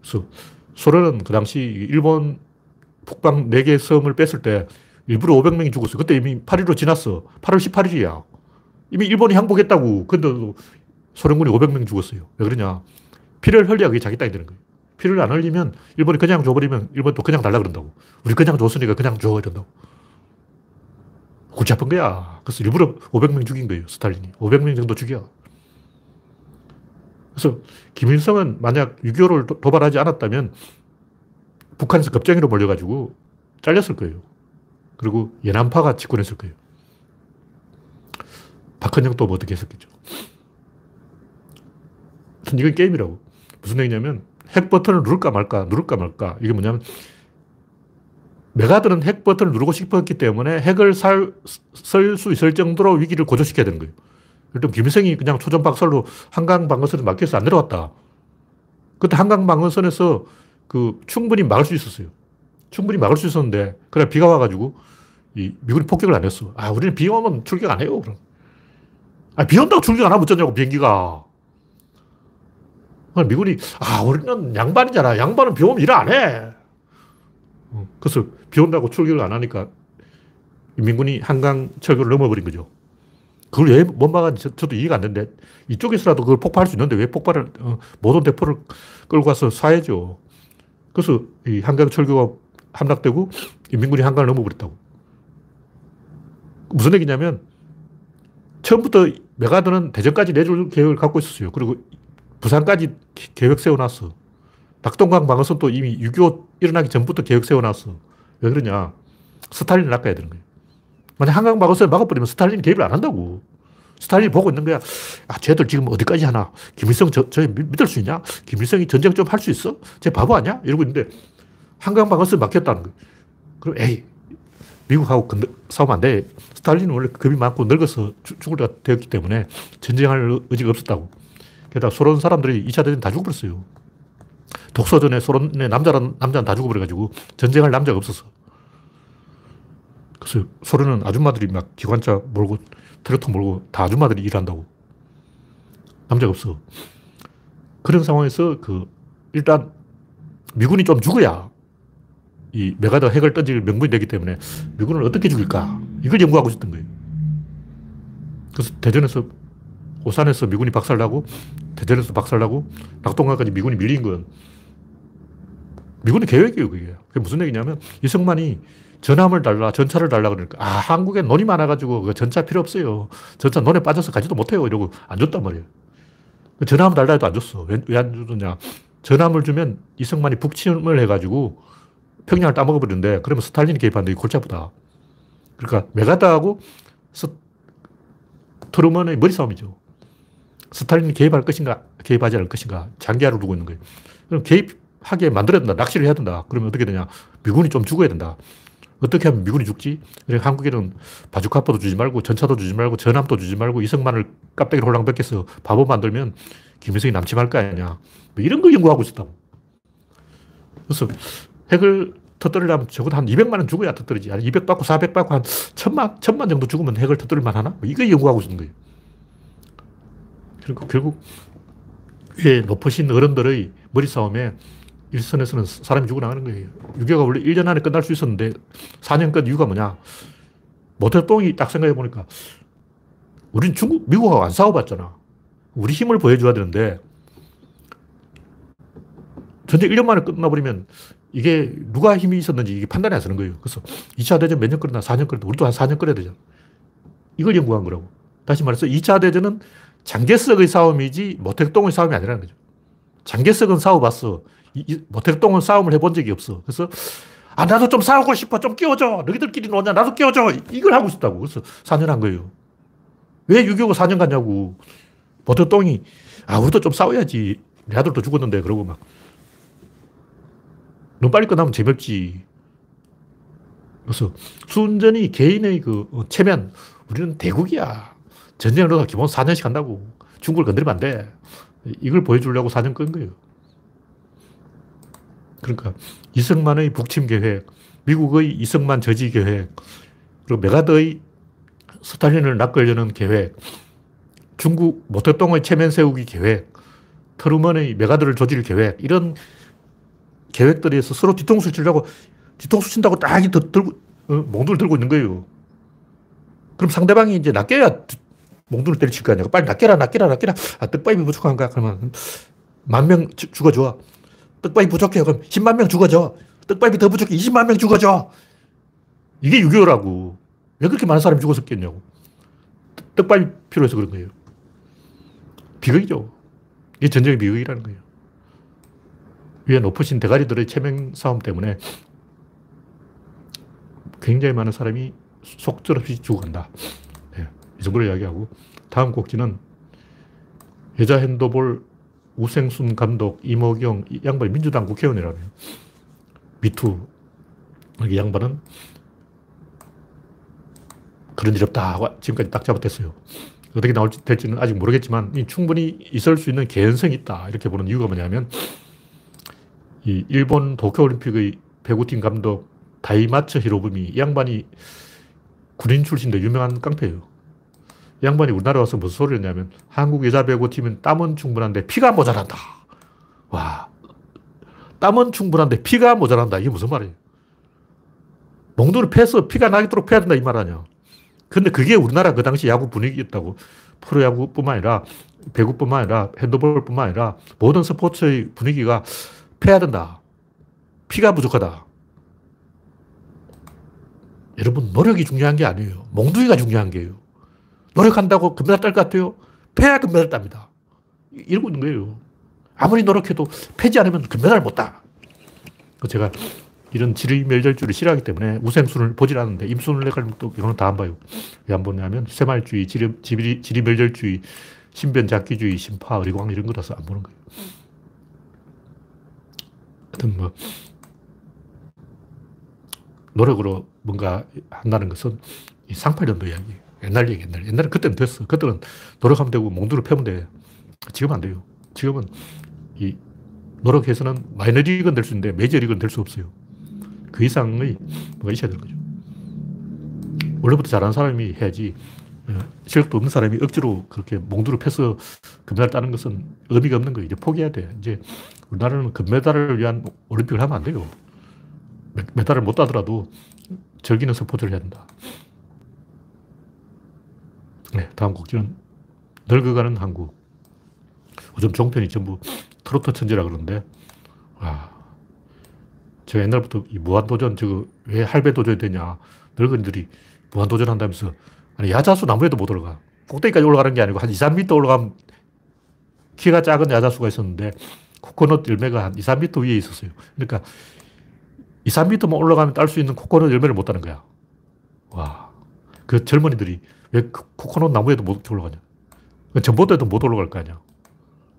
그래서 소련은 그 당시 일본 북방 4개 섬을 뺐을 때 일부러 500명이 죽었어. 그때 이미 8일로 지났어. 8월 18일이야. 이미 일본이 항복했다고. 근데 소련군이 500명 죽었어요. 왜 그러냐. 피를 흘려야 그게 자기 땅이 되는 거예요. 피를 안 흘리면 일본이 그냥 줘버리면 일본도 그냥 달라 그런다고. 우리 그냥 줬으니까 그냥 줘 이런다고. 골치 아픈 거야. 그래서 일부러 500명 죽인 거예요. 스탈린이. 500명 정도 죽여. 그래서 김일성은 만약 6.25를 도발하지 않았다면 북한에서 겁쟁이로 몰려가지고 잘렸을 거예요. 그리고 연안파가 집권했을 거예요. 박헌영도 뭐 어떻게 했었겠죠. 이건 게임이라고. 무슨 얘기냐면 핵 버튼을 누를까 말까, 누를까 말까. 이게 뭐냐면 맥아더는 핵 버튼을 누르고 싶었기 때문에 핵을 쏠 수 있을 정도로 위기를 고조시켜야 되는 거예요. 일단 김일성이 그냥 초전 박살로 한강 방어선을 막혀서 안 내려왔다. 그때 한강 방어선에서 그 충분히 막을 수 있었어요. 충분히 막을 수 있었는데, 그래 비가 와가지고 이 미군이 폭격을 안 했어. 아, 우리는 비 오면 출격 안 해요. 그럼. 아, 비 온다고 출격 안 하면 어쩌냐고, 비행기가. 미군이, 아, 우리는 양반이잖아. 양반은 비 오면 일 안 해. 어, 그래서 비 온다고 출격을 안 하니까 인민군이 한강 철교를 넘어버린 거죠. 그걸 왜 못 막았는지 저도 이해가 안 되는데 이쪽에서라도 그걸 폭발할 수 있는데 왜 폭발을, 어, 모든 대포를 끌고 가서 쏴야죠. 그래서 이 한강 철교가 함락되고 인민군이 한강을 넘어버렸다고. 무슨 얘기냐면 처음부터 맥아더는 대전까지 내줄 계획을 갖고 있었어요. 그리고 부산까지 계획 세워놨어. 낙동강 방어선도 이미 6.25 일어나기 전부터 계획 세워놨어. 왜 그러냐. 스탈린을 낚아야 되는 거예요. 만약 한강 방어선을 막아버리면 스탈린이 개입을 안 한다고. 스탈린이 보고 있는 거야. 아, 쟤들 지금 어디까지 하나? 김일성 저, 저 믿을 수 있냐? 김일성이 전쟁 좀 할 수 있어? 쟤 바보 아니야? 이러고 있는데 한강 방어선 막혔다는 거예요. 그럼 에이, 미국하고 싸우면 안 돼. 스탈린은 원래 겁이 많고 늙어서 죽을 때가 되었기 때문에 전쟁할 의지가 없었다고. 게다가 소련 사람들이 2차 대전 다 죽어버렸어요. 독소전에 소련의 남자는, 남자는 다 죽어버려가지고 전쟁할 남자가 없었어. 그래서 소련은 아줌마들이 막 기관차 몰고 트랙터 몰고 다 아줌마들이 일한다고. 남자가 없어. 그런 상황에서 그 일단 미군이 좀 죽어야 이 메가더 핵을 던질 명분이 되기 때문에 미군을 어떻게 죽일까? 이걸 연구하고 있었던 거예요. 그래서 대전에서 오산에서 미군이 박살나고 대전에서 박살나고 낙동강까지 미군이 밀린 건 미군의 계획이에요, 그게. 그게 무슨 얘기냐면 이승만이 전함을 달라, 전차를 달라 그러니까 아, 한국에 논이 많아가지고 그 전차 필요 없어요. 전차 논에 빠져서 가지도 못해요. 이러고 안 줬단 말이에요. 전함을 달라 해도 안 줬어. 왜 안 주느냐. 전함을 주면 이승만이 북침을 해가지고 평양을 따먹어버리는데 그러면 스탈린이 개입하는데 골치 아프다. 그러니까 맥아더하고 스, 트루먼의 머리 싸움이죠. 스탈린이 개입할 것인가, 개입하지 않을 것인가, 장기화를 두고 있는 거예요. 그럼 개입하게 만들어야 된다. 낚시를 해야 된다. 그러면 어떻게 되냐. 미군이 좀 죽어야 된다. 어떻게 하면 미군이 죽지? 그러니까 한국에는 바주카포도 주지 말고 전차도 주지 말고 전함도 주지 말고 이승만을 깜빡이로 홀랑 벗겨서 바보 만들면 김일성이 남침할 거 아니냐. 뭐 이런 거 연구하고 있었다고. 그래서 핵을 터뜨리려면 적어도 한 200만 원 죽어야 터뜨리지. 한 200 받고 400 받고 한 천만, 천만 정도 죽으면 핵을 터뜨릴 만 하나? 뭐 이거 연구하고 있는 거예요. 그러니까 결국 위에 높으신 어른들의 머리 싸움에 일선에서는 사람이 죽어나가는 거예요. 유교가 원래 1년 안에 끝날 수 있었는데 4년 끝 이유가 뭐냐? 모태똥이 딱 생각해 보니까 우린 중국, 미국하고 안 싸워봤잖아. 우리 힘을 보여줘야 되는데 전쟁 1년 만에 끝나버리면 이게 누가 힘이 있었는지 이게 판단이 안 서는 거예요. 그래서 2차 대전 몇년 끌었나? 4년 끌었나? 우리도 한 4년 끌어야 되잖아. 이걸 연구한 거라고. 다시 말해서 2차 대전은 장개석의 싸움이지 모택동의 싸움이 아니라는 거죠. 장개석은 싸워봤어. 모택동은 싸움을 해본 적이 없어. 그래서 아 나도 좀 싸우고 싶어. 좀 끼워줘. 너희들끼리 노냐. 나도 끼워줘. 이걸 하고 싶다고. 그래서 4년 한 거예요. 왜 유교가 4년 갔냐고. 모택동이 아 우리도 좀 싸워야지. 내 아들도 죽었는데 그러고 막 너무 빨리 끝나면 재미없지. 그래서 순전히 개인의 그 어, 체면, 우리는 대국이야. 전쟁을 기본 4년씩 한다고. 중국을 건드리면 안 돼. 이걸 보여주려고 4년 끈 거예요. 그러니까 이승만의 북침 계획, 미국의 이승만 저지 계획, 그리고 메가더의 스탈린을 낚으려는 계획, 중국 모택동의 체면 세우기 계획, 트루먼의 메가더를 조질 계획, 이런 계획들이 있어 서로 뒤통수 치려고 뒤통수 친다고 딱 들고, 어, 몽둥을 들고 있는 거예요. 그럼 상대방이 이제 낚여야 몽둥을 때려칠 거 아니야. 빨리 낚여라, 낚여라, 낚여라. 아, 떡밥이 부족한가? 그러면 만 명 죽어줘. 떡밥이 부족해. 그럼 10만 명 죽어줘. 떡밥이 더 부족해. 20만 명 죽어줘. 이게 6.25라고. 왜 그렇게 많은 사람이 죽었었겠냐고. 떡밥이 필요해서 그런 거예요. 비극이죠. 이게 전쟁의 비극이라는 거예요. 위에 높으신 대가리들의 체면 싸움 때문에 굉장히 많은 사람이 속절없이 죽어간다. 네, 이 정도로 이야기하고 다음 곡지는 여자 핸드볼 우생순 감독 이모경 이 양반이 민주당 국회의원이라네요. 미투 이 양반은 그런 일 없다 하고 지금까지 딱 잡아댔어요. 어떻게 나올지 될지는 아직 모르겠지만 충분히 있을 수 있는 개연성이 있다 이렇게 보는 이유가 뭐냐면 이 일본 도쿄올림픽의 배구팀 감독 다이마츠 히로부미 이 양반이 군인 출신인데 유명한 깡패예요. 이 양반이 우리나라 와서 무슨 소리를 했냐면 한국 여자 배구팀은 땀은 충분한데 피가 모자란다. 와, 땀은 충분한데 피가 모자란다. 이게 무슨 말이에요? 몽둥을 패서 피가 나도록 패야 된다 이 말 아니야. 근데 그게 우리나라 그 당시 야구 분위기였다고. 프로야구뿐만 아니라 배구뿐만 아니라 핸드볼뿐만 아니라 모든 스포츠의 분위기가 패야 된다. 피가 부족하다. 여러분, 노력이 중요한 게 아니에요. 몽둥이가 중요한 게요. 노력한다고 금메달 딸 것 같아요? 패야 금메달 땁니다. 이러고 있는 거예요. 아무리 노력해도 패지 않으면 금메달 못 따. 제가 이런 지리 멸절주를 싫어하기 때문에 우생순을 보질 않는데 내가면 또 이거는 다 안 봐요. 왜 안 보냐면 새말주의, 지리, 지리, 지리 멸절주의, 신변잡기주의, 심파, 의광 이런 거라서 안 보는 거예요. 하여튼 뭐, 노력으로 뭔가 한다는 것은 이 상팔년도 이야기. 옛날 얘기, 옛날. 옛날에 그때는 됐어. 그때는 노력하면 되고 몽두를 패면 돼. 지금 안 돼요. 지금은 이 노력해서는 마이너리그는 될수 있는데 메이저리그는 될수 없어요. 그 이상의 뭐가 있어야 되는 거죠. 원래부터 잘하는 사람이 해야지 어, 실력도 없는 사람이 억지로 그렇게 몽두를 패서 금메달 따는 것은 의미가 없는 거예요. 이제 포기해야 돼. 이제 우리나라는 금메달을 위한 올림픽을 하면 안 돼요. 메달을 못 따더라도 즐기는 스포츠를 해야 된다. 네, 다음 곡지는 늙어가는 한국. 요즘 종편이 전부 트로트 천지라 그러는데, 와, 제가 옛날부터 이 무한도전, 저거 왜 할배도전이 되냐. 늙은이들이 무한도전 한다면서, 아니, 야자수 나무에도 못 올라가. 꼭대기까지 올라가는 게 아니고 한 2, 3m 올라가면 키가 작은 야자수가 있었는데, 코코넛 열매가 한 2, 3m 위에 있었어요. 그러니까 2, 3m만 올라가면 딸 수 있는 코코넛 열매를 못 따는 거야. 와. 그 젊은이들이 왜그 코코넛 나무에도 못 올라가냐. 전봇대도 못 올라갈 거 아니야.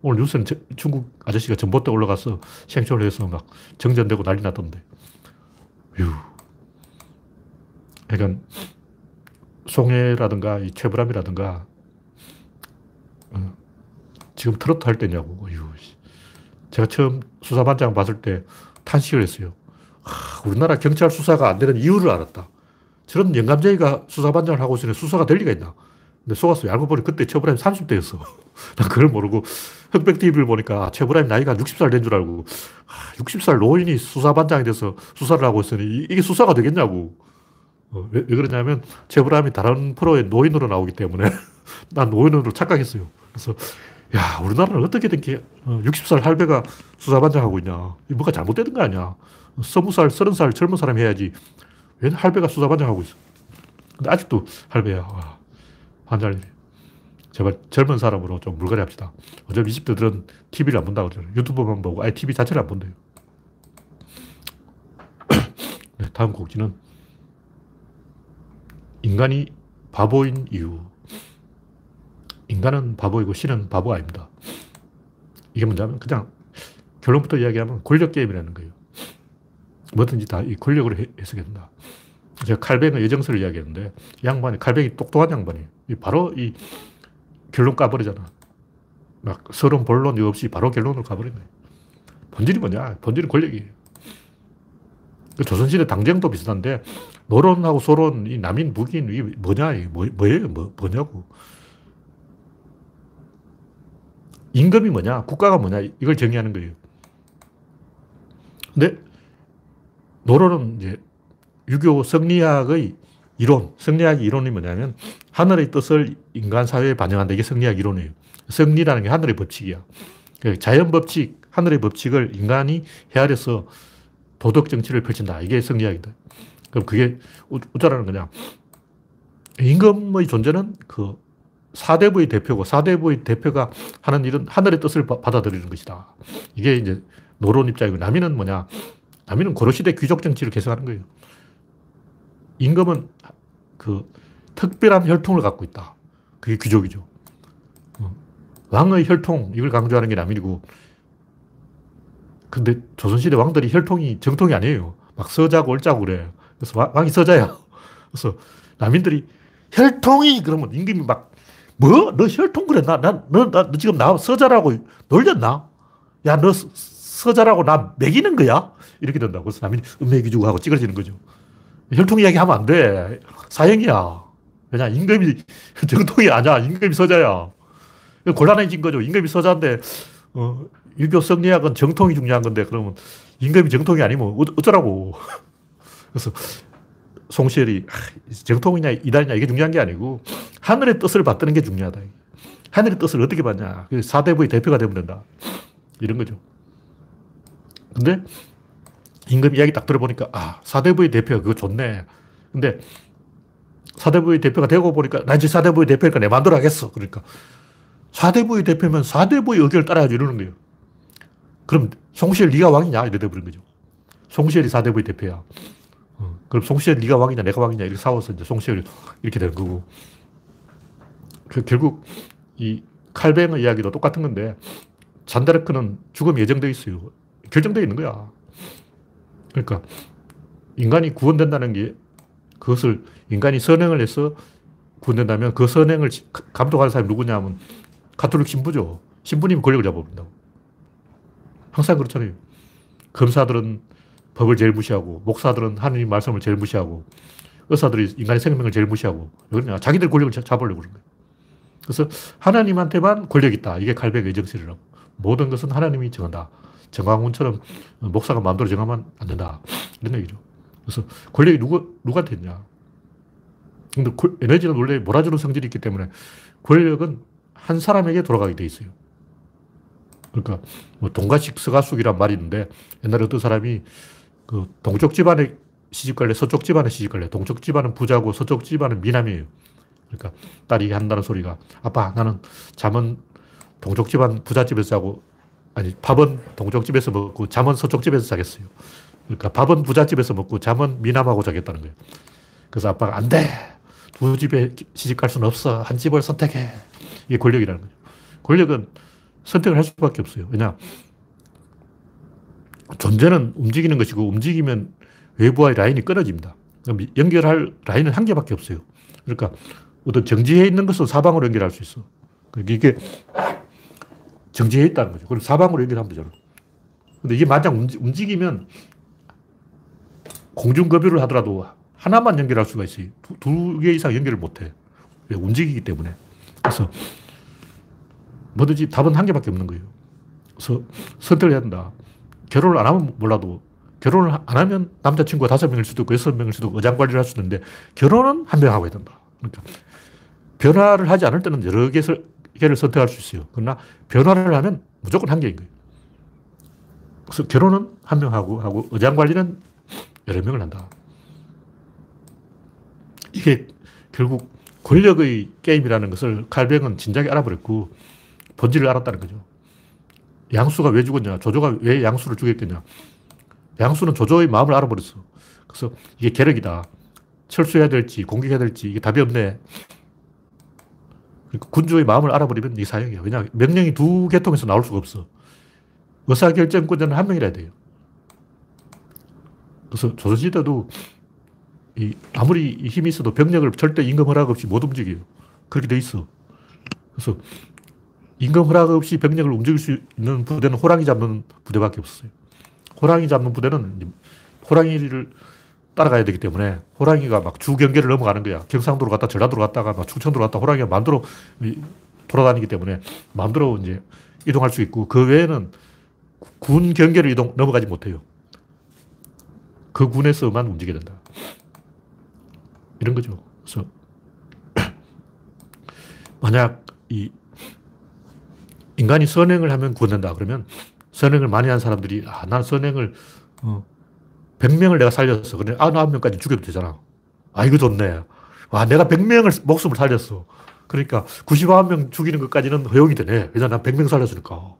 오늘 뉴스는 저, 중국 아저씨가 전봇대 올라가서 생초를 해서 막 정전되고 난리 났던데. 휴. 그러니까 송해라든가 이 최불암이라든가 어, 지금 트로트 할 때냐고. 어휴, 제가 처음 수사반장 봤을 때 탄식을 했어요. 하, 우리나라 경찰 수사가 안 되는 이유를 알았다. 저런 영감쟁이가 수사반장을 하고 있으니 수사가 될 리가 있나. 근데 속았어요. 알고 보니 그때 최불암이 30대였어. *laughs* 난 그걸 모르고 흑백TV를 보니까 최불암이 나이가 60살 된 줄 알고 60살 노인이 수사반장이 돼서 수사를 하고 있으니 이게 수사가 되겠냐고. 어, 왜, 왜, 그러냐면 최불암이 다른 프로의 노인으로 나오기 때문에 *laughs* 난 노인으로 착각했어요. 그래서 야 우리나라는 어떻게 된게 60살 할배가 수사반장하고 있냐. 뭐가 잘못되는 거 아니야. 20살, 30살 젊은 사람이 해야지. 왜 할배가 수사반장하고 있어. 근데 아직도 할배야. 와, 환장이 제발 젊은 사람으로 좀 물갈이 합시다. 어차피 20대들은 TV를 안 본다고 그러잖아요. 유튜브만 보고 아예 TV 자체를 안 본대요. *coughs* 네, 다음 곡지는 인간이 바보인 이유. 인간은 바보이고 신은 바보가 아닙니다. 이게 뭐냐면 그냥 결론부터 이야기하면 권력 게임이라는 거예요. 뭐든지 다 이 권력으로 해석해야 된다. 제가 칼뱅의 여정설을 이야기했는데 양반이 칼뱅이 똑똑한 양반이에요. 바로 이 결론 까버리잖아. 막 서론 본론 없이 바로 결론을 가버리네. 본질이 뭐냐? 본질은 권력이에요. 그 조선시대 당정도 비슷한데 노론하고 소론, 이 남인, 북인, 이 뭐냐? 이 뭐, 뭐예요? 뭐, 뭐냐고. 임금이 뭐냐? 국가가 뭐냐? 이걸 정의하는 거예요. 근데 노론은 이제 유교 성리학의 이론, 성리학 이론이 뭐냐면 하늘의 뜻을 인간 사회에 반영한다. 이게 성리학 이론이에요. 성리라는 게 하늘의 법칙이야. 그 자연 법칙, 하늘의 법칙을 인간이 헤아려서 도덕 정치를 펼친다. 이게 성리학이다. 그럼 그게 어쩌라는 거냐. 임금의 존재는 그 사대부의 대표고 사대부의 대표가 하는 일은 하늘의 뜻을 받아들이는 것이다. 이게 이제 노론 입장이고 남인은 뭐냐. 남인은 고려시대 귀족 정치를 개성하는 거예요. 임금은 그 특별한 혈통을 갖고 있다. 그게 귀족이죠. 어. 왕의 혈통, 이걸 강조하는 게 남인이고. 근데 조선시대 왕들이 혈통이 정통이 아니에요. 막 서자고 얼자고 그래. 그래서 왕 이 서자야. 그래서 남인들이 혈통이 그러면 임금이 막 뭐? 너 혈통 그래? 나, 나, 너, 나, 너 지금 나 서자라고 놀렸나? 야, 너 서자라고 나 매기는 거야? 이렇게 된다고. 그래서 남인이 음매기 주고 하고 찌그러지는 거죠. 혈통 이야기 하면 안 돼. 사형이야. 왜냐, 임금이 *laughs* 정통이 아니야. 임금이 서자야. 곤란해진 거죠. 임금이 서자인데, 어, 유교 성리학은 정통이 중요한 건데, 그러면 임금이 정통이 아니면 어쩌라고. *laughs* 그래서 송시열이 정통이냐 이단이냐 이게 중요한 게 아니고 하늘의 뜻을 받드는 게 중요하다. 하늘의 뜻을 어떻게 받냐. 사대부의 대표가 되면 된다. 이런 거죠. 근데 임금 이야기 딱 들어보니까 아 사대부의 대표가 그거 좋네. 근데 사대부의 대표가 되고 보니까 나 이제 사대부의 대표니까 내 마음대로 하겠어. 그러니까 사대부의 대표면 사대부의 의견을 따라야지 이러는 거예요. 그럼 송시열 네가 왕이냐 이래 돼버린 거죠. 송시열이 사대부의 대표야. 어, 그럼 송시열 네가 왕이냐 내가 왕이냐 이렇게 싸워서 이제 송시열이 이렇게 된 거고. 그 결국 이 칼뱅의 이야기도 똑같은 건데 잔다르크는 죽음 예정돼 있어요. 결정돼 있는 거야. 그러니까 인간이 구원된다는 게 그것을 인간이 선행을 해서 구원된다면 그 선행을 감독하는 사람이 누구냐 하면 가톨릭 신부죠. 신부님이 권력을 잡아버린다고. 항상 그렇잖아요. 검사들은 법을 제일 무시하고, 목사들은 하느님 말씀을 제일 무시하고, 의사들이 인간의 생명을 제일 무시하고, 왜냐 자기들 권력을 잡으려고 그런 거예요. 그래서 하나님한테만 권력이 있다. 이게 칼백의 정신이라고. 모든 것은 하나님이 정한다. 정광훈처럼 목사가 마음대로 정하면 안 된다. 이런 얘기죠. 그래서 권력이 누구, 누구한테 있냐. 근데 에너지는 원래 몰아주는 성질이 있기 때문에 권력은 한 사람에게 돌아가게 돼 있어요. 그러니까 뭐 동가식 서가숙이란 말이 있는데 옛날에 어떤 사람이 그 동쪽 집안에 시집 갈래, 서쪽 집안에 시집 갈래. 동쪽 집안은 부자고 서쪽 집안은 미남이에요. 그러니까 딸이 한다는 소리가 아빠 나는 잠은 동쪽 집안 부잣집에서 자고 아니 밥은 동쪽 집에서 먹고 잠은 서쪽 집에서 자겠어요. 그러니까 밥은 부잣집에서 먹고 잠은 미남하고 자겠다는 거예요. 그래서 아빠가 안 돼. 두 집에 시집 갈 수는 없어. 한 집을 선택해. 이게 권력이라는 거죠. 권력은 선택을 할 수밖에 없어요. 왜냐? 존재는 움직이는 것이고 움직이면 외부와의 라인이 끊어집니다. 연결할 라인은 한 개밖에 없어요. 그러니까 어떤 정지해 있는 것은 사방으로 연결할 수 있어. 그러니까 이게 정지해 있다는 거죠. 그럼 사방으로 연결하면 되잖아. 근데 이게 만약 움직이면 공중급유를 하더라도 하나만 연결할 수가 있어요. 두 개 이상 연결을 못 해. 움직이기 때문에. 그래서 뭐든지 답은 한 개밖에 없는 거예요. 그래서 선택을 해야 된다. 결혼을 안 하면 몰라도 결혼을 안 하면 남자친구가 다섯 명일 수도 있고 여섯 명일 수도 있고 의장 관리를 할 수도 있는데 결혼은 한 명 하고 해야 된다. 그러니까 변화를 하지 않을 때는 여러 개를 선택할 수 있어요. 그러나 변화를 하면 무조건 한 개인 거예요. 그래서 결혼은 한 명 하고 하고 의장 관리는 여러 명을 한다. 이게 결국 권력의 게임이라는 것을 칼뱅은 진작에 알아버렸고 본질을 알았다는 거죠. 양수가 왜 죽었냐? 조조가 왜 양수를 죽였겠냐? 양수는 조조의 마음을 알아버렸어. 그래서 이게 계력이다. 철수해야 될지 공격해야 될지 이게 답이 없네. 그러니까 군주의 마음을 알아버리면 이 사형이야. 왜냐 명령이 두 계통에서 나올 수가 없어. 의사결정권자는 한 명이라 돼요. 그래서 조선시대도 이 아무리 힘이 있어도 병력을 절대 임금 허락 없이 못 움직여요. 그렇게 돼 있어. 그래서 임금 허락 없이 병력을 움직일 수 있는 부대는 호랑이 잡는 부대밖에 없어요. 호랑이 잡는 부대는 호랑이를 따라가야 되기 때문에 호랑이가 막 주경계를 넘어가는 거야. 경상도로 갔다 전라도로 갔다가 막 충청도로 갔다 호랑이가 마음대로 돌아다니기 때문에 마음대로 이제 이동할 수 있고 그 외에는 군 경계를 이동, 넘어가지 못해요. 그 군에서만 움직여야 된다. 이런 거죠. 그래서 *clears throat* 만약 이 인간이 선행을 하면 구원된다 그러면 선행을 많이 한 사람들이 아, 난 선행을 어, 100명을 내가 살렸어. 그래 99명까지 죽여도 되잖아. 아 이거 좋네. 와 내가 100명을 목숨을 살렸어. 그러니까 99명 죽이는 것까지는 허용이 되네. 왜냐 난 100명 살렸으니까.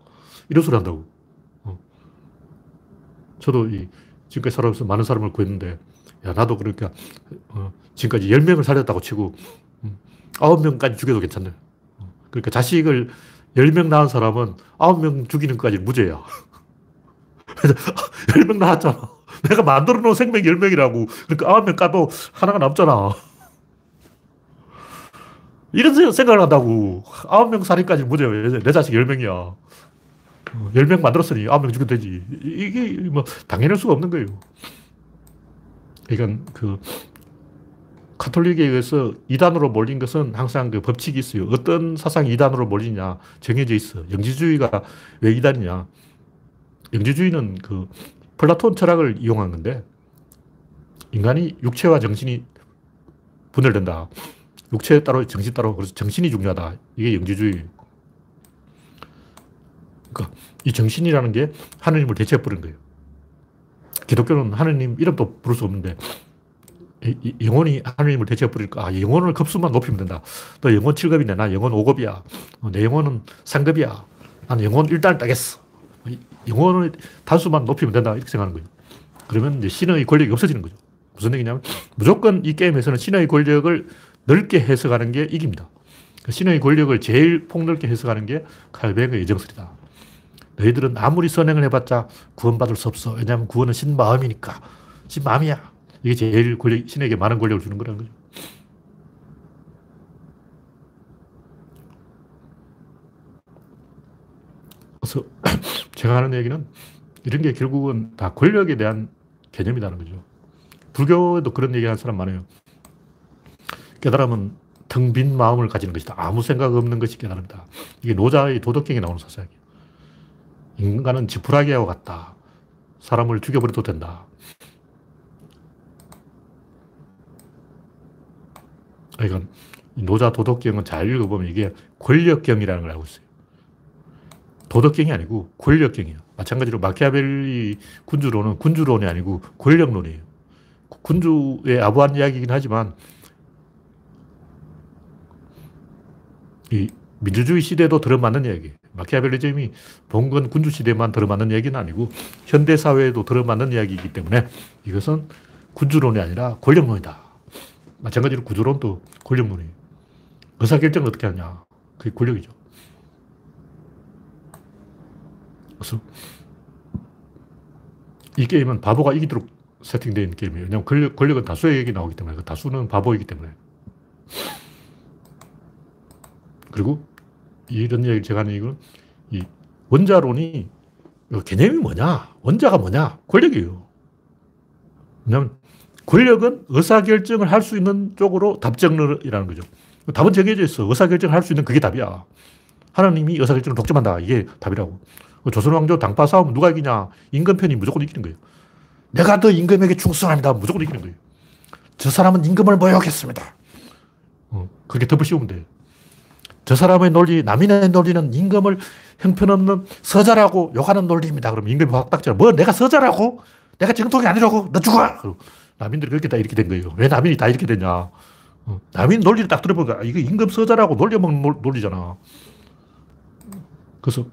이런 소리 한다고. 어. 저도 이 지금까지 살아오면서 많은 사람을 구했는데 야 나도 그러니까 어, 지금까지 10명을 살렸다고 치고 음, 9명까지 죽여도 괜찮네. 어. 그러니까 자식을 10명 낳은 사람은 9명 죽이는 것까지 무죄야. 10명 *laughs* 낳았잖아. 내가 만들어 놓은 생명 10명이라고. 그러니까 9명 까도 하나가 남잖아. 이런 생각을 한다고. 9명 살인까지 무죄야. 내 자식 10명이야. 10명 만들었으니 9명 죽여도 되지. 이게 뭐 당연할 수가 없는 거예요. 그러니까 그 카톨릭에 의해서 이단으로 몰린 것은 항상 그 법칙이 있어요. 어떤 사상이 이단으로 몰리냐 정해져 있어. 영지주의가 왜 이단이냐. 영지주의는 그 플라톤 철학을 이용한 건데 인간이 육체와 정신이 분열된다. 육체 따로 정신 따로 그래서 정신이 중요하다. 이게 영지주의. 그러니까 이 정신이라는 게 하느님을 대체해 버린 거예요. 기독교는 하느님 이름도 부를 수 없는데 영혼이 하느님을 대체해버리니까 아, 영혼을 급수만 높이면 된다. 너 영혼 7급이네. 나 영혼 5급이야. 어, 내 영혼은 3급이야. 나는 영혼 1단 따겠어. 영혼을 단수만 높이면 된다. 이렇게 생각하는 거예요. 그러면 이제 신의 권력이 없어지는 거죠. 무슨 얘기냐면 무조건 이 게임에서는 신의 권력을 넓게 해석하는 게 이깁니다. 그 신의 권력을 제일 폭넓게 해석하는 게 칼뱅의 예정설이다. 너희들은 아무리 선행을 해봤자 구원받을 수 없어. 왜냐하면 구원은 신 마음이니까. 신 마음이야. 이게 제일 권력, 신에게 많은 권력을 주는 거라는 거죠. 그래서 *clears throat* 제가 하는 얘기는 이런 게 결국은 다 권력에 대한 개념이라는 거죠. 불교에도 그런 얘기 하는 사람 많아요. 깨달으면 텅빈 마음을 가지는 것이다. 아무 생각 없는 것이 깨달음이다. 이게 노자의 도덕경에 나오는 사상이에요. 인간은 지푸라기와 같다. 사람을 죽여버려도 된다. 그러니까 노자 도덕경은 잘 읽어보면 이게 권력경이라는 걸 알고 있어요. 도덕경이 아니고 권력경이에요. 마찬가지로 마키아벨리 군주론은 군주론이 아니고 권력론이에요. 군주의 아부한 이야기이긴 하지만 이 민주주의 시대도 들어맞는 이야기. 마키아벨리즘이 봉건 군주 시대만 들어맞는 이야기는 아니고 현대 사회에도 들어맞는 이야기이기 때문에 이것은 군주론이 아니라 권력론이다. 마찬가지로 구조론도 권력론이에요. 의사결정을 어떻게 하냐. 그게 권력이죠. 그래서 이 게임은 바보가 이기도록 있는 게임이에요. 왜냐하면 권력, 권력은 다수에게 나오기 때문에, 그 다수는 바보이기 때문에. 그리고 이런 얘기를 제가 하는 이유는 이 원자론이 개념이 뭐냐? 원자가 뭐냐? 권력이에요. 왜냐하면 권력은 의사결정을 할 수 있는 쪽으로 답정론이라는 거죠. 답은 정해져 있어. 의사결정을 할 수 있는 그게 답이야. 하나님이 의사결정을 독점한다. 이게 답이라고. 조선왕조 당파 싸움 누가 이기냐? 임금편이 무조건 이기는 거예요. 내가 더 임금에게 충성합니다. 무조건 이기는 거예요. 저 사람은 임금을 모욕했습니다. 어, 그렇게 덮을 씌우면 돼요. 저 사람의 논리, 남인의 논리는 임금을 형편없는 서자라고 욕하는 논리입니다. 그럼 임금이 확 닥쳐. 뭐 내가 서자라고? 내가 정통이 아니라고? 너 죽어! 남인들이 그렇게 다 이렇게 된 거예요. 왜 남인이 다 이렇게 됐냐? 어, 남인 논리를 딱 들어보니까 이거 임금 서자라고 놀려먹는 논리잖아. 그래서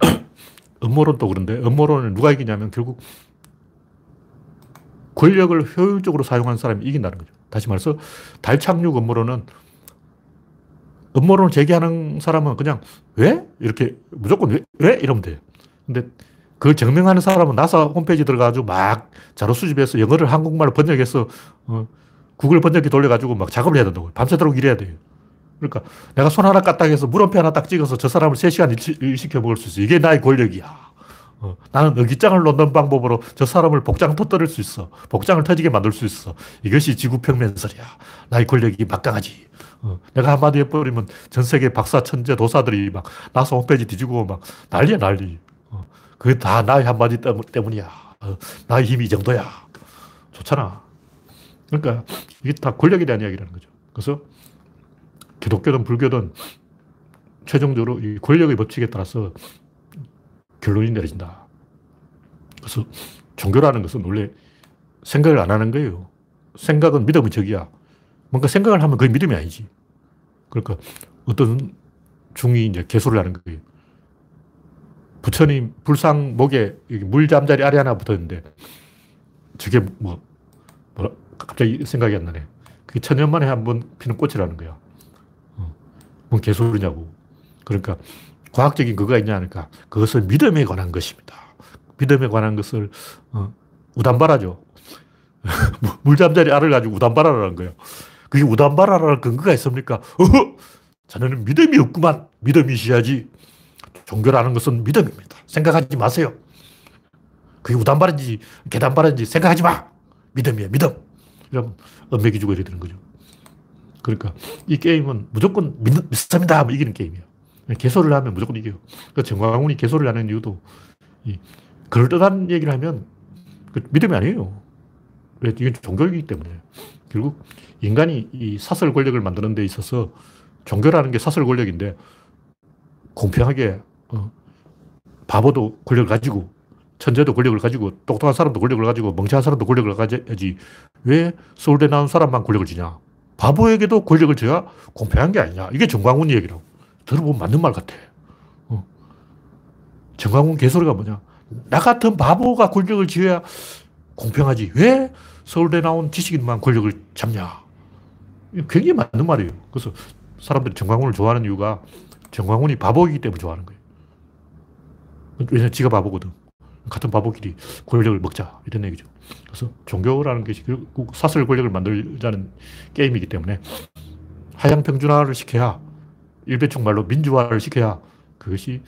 *coughs* 음모론도 그런데 음모론을 누가 이기냐면 결국 권력을 효율적으로 사용하는 사람이 이긴다는 거죠. 다시 말해서 달 착륙 음모론은 음모론을 제기하는 사람은 그냥 왜? 이렇게 무조건 왜? 왜? 이러면 돼. 근데 그걸 증명하는 사람은 나사 홈페이지 들어가지고 막 자료 수집해서 영어를 한국말로 번역해서 어, 구글 번역기 돌려가지고 막 작업을 해야 된다고. 밤새도록 일해야 돼요. 그러니까 내가 손 하나 까딱 해서 물음표 하나 딱 찍어서 저 사람을 3시간 일 시켜 먹을 수 있어. 이게 나의 권력이야. 어, 나는 의기장을 놓는 방법으로 저 사람을 복장 터뜨릴 수 있어. 복장을 터지게 만들 수 있어. 이것이 지구평면설이야. 나의 권력이 막강하지. 어, 내가 한마디 해버리면 전 세계 박사, 천재, 도사들이 막 나서 홈페이지 뒤지고 막 난리야, 난리. 어, 그게 다 나의 한마디 때문이야. 어, 나의 힘이 이 정도야. 좋잖아. 그러니까 이게 다 권력에 대한 이야기라는 거죠. 그래서 기독교든 불교든 최종적으로 이 권력의 법칙에 따라서 결론이 내려진다. 그래서 종교라는 것은 원래 생각을 안 하는 거예요. 생각은 믿음의 적이야. 뭔가 생각을 하면 그게 믿음이 아니지. 그러니까 어떤 중이 이제 개소를 하는 거예요. 부처님 불상 목에 물잠자리 아래 하나 붙어 있는데 저게 뭐, 뭐라, 갑자기 생각이 안 나네. 그게 천년 만에 한 번 피는 꽃이라는 거야. 뭔 개소리냐고. 그러니까 과학적인 그거가 있냐 하니까 그것은 믿음에 관한 것입니다. 믿음에 관한 것을 어, 우담바라죠. *laughs* 물잠자리 알을 가지고 우담바라라는 거예요. 그게 우담바라라는 근거가 있습니까? 어허! 자네는 믿음이 없구만. 믿음이 있어야지. 종교라는 것은 믿음입니다. 생각하지 마세요. 그게 우담바라인지 계단바라인지 생각하지 마. 믿음이야, 믿음. 이러면 엄맥이 이렇게 되는 거죠. 그러니까 이 게임은 무조건 믿, 믿습니다 하면 이기는 게임이에요. 개소를 하면 무조건 이겨요. 그러니까 정광훈이 개소를 하는 이유도 이 그럴듯한 얘기를 하면 그 믿음이 아니에요. 왜? 이건 종교이기 때문에. 결국 인간이 이 사설 권력을 만드는 데 있어서 종교라는 게 사설 권력인데 공평하게 어, 바보도 권력을 가지고 천재도 권력을 가지고 똑똑한 사람도 권력을 가지고 멍청한 사람도 권력을 가져야지 왜 서울대 나온 사람만 권력을 지냐. 바보에게도 권력을 줘야 공평한 게 아니냐. 이게 정광훈 얘기라고. 들어보면 맞는 말 같아. 어. 정광훈 개소리가 뭐냐. 나 같은 바보가 권력을 쥐어야 공평하지. 왜 서울대 나온 지식인만 권력을 잡냐. 굉장히 맞는 말이에요. 그래서 사람들이 정광훈을 좋아하는 이유가 정광훈이 바보이기 때문에 좋아하는 거예요. 왜냐면 지가 바보거든. 같은 바보끼리 권력을 먹자. 이런 얘기죠. 그래서 종교라는 것이 결국 사설 권력을 만들자는 게임이기 때문에 하향평준화를 시켜야 일배충 말로 민주화를 시켜야 그것이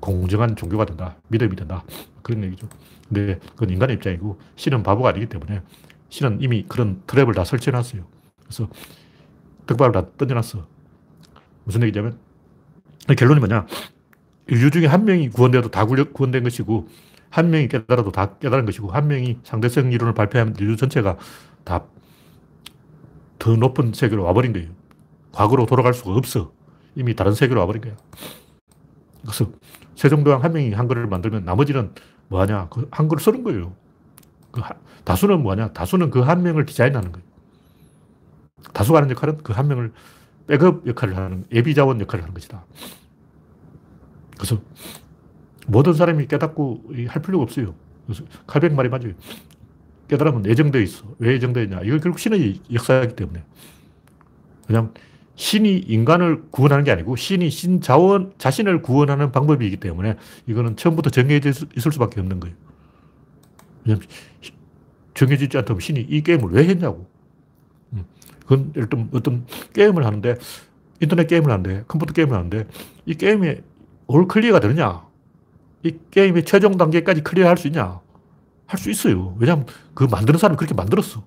공정한 종교가 된다. 믿음이 된다. 그런 얘기죠. 근데 그건 인간의 입장이고 신은 바보가 아니기 때문에 신은 이미 그런 트랩을 다 설치해놨어요. 그래서 떡밥을 다 던져놨어. 무슨 얘기냐면 결론이 뭐냐. 인류 중에 한 명이 구원돼도 다 구원된 것이고 한 명이 깨달아도 다 깨달은 것이고 한 명이 상대성 이론을 발표하면 인류 전체가 다 더 높은 세계로 와버린 거예요. 과거로 돌아갈 수가 없어. 이미 다른 세계로 와버린 거야. 그래서 세종대왕 한 명이 한글을 만들면 나머지는 뭐하냐? 그 한글을 쓰는 거예요. 그 다수는 뭐하냐? 다수는 그 한 명을 디자인하는 거예요. 다수가 하는 역할은 그 한 명을 백업 역할을 하는, 예비 자원 역할을 하는 것이다. 그래서 모든 사람이 깨닫고 할 필요가 없어요. 그래서 칼뱅 말이 맞아요. 깨달으면 예정되어 있어. 왜 예정되어 있냐. 이건 결국 신의 역사이기 때문에. 그냥 신이 인간을 구원하는 게 아니고 신이 신 자원, 자신을 구원하는 방법이기 때문에 이거는 처음부터 정해져 있을 수밖에 없는 거예요. 왜냐면 정해지지 않다면 신이 이 게임을 왜 했냐고. 음. 그건 일단 어떤 게임을 하는데, 인터넷 게임을 하는데, 컴퓨터 게임을 하는데, 이 게임에 all clear가 되느냐? 이 게임의 최종 단계까지 clear 할 수 있냐? 할 수 있어요. 왜냐하면 그 만드는 사람이 그렇게 만들었어.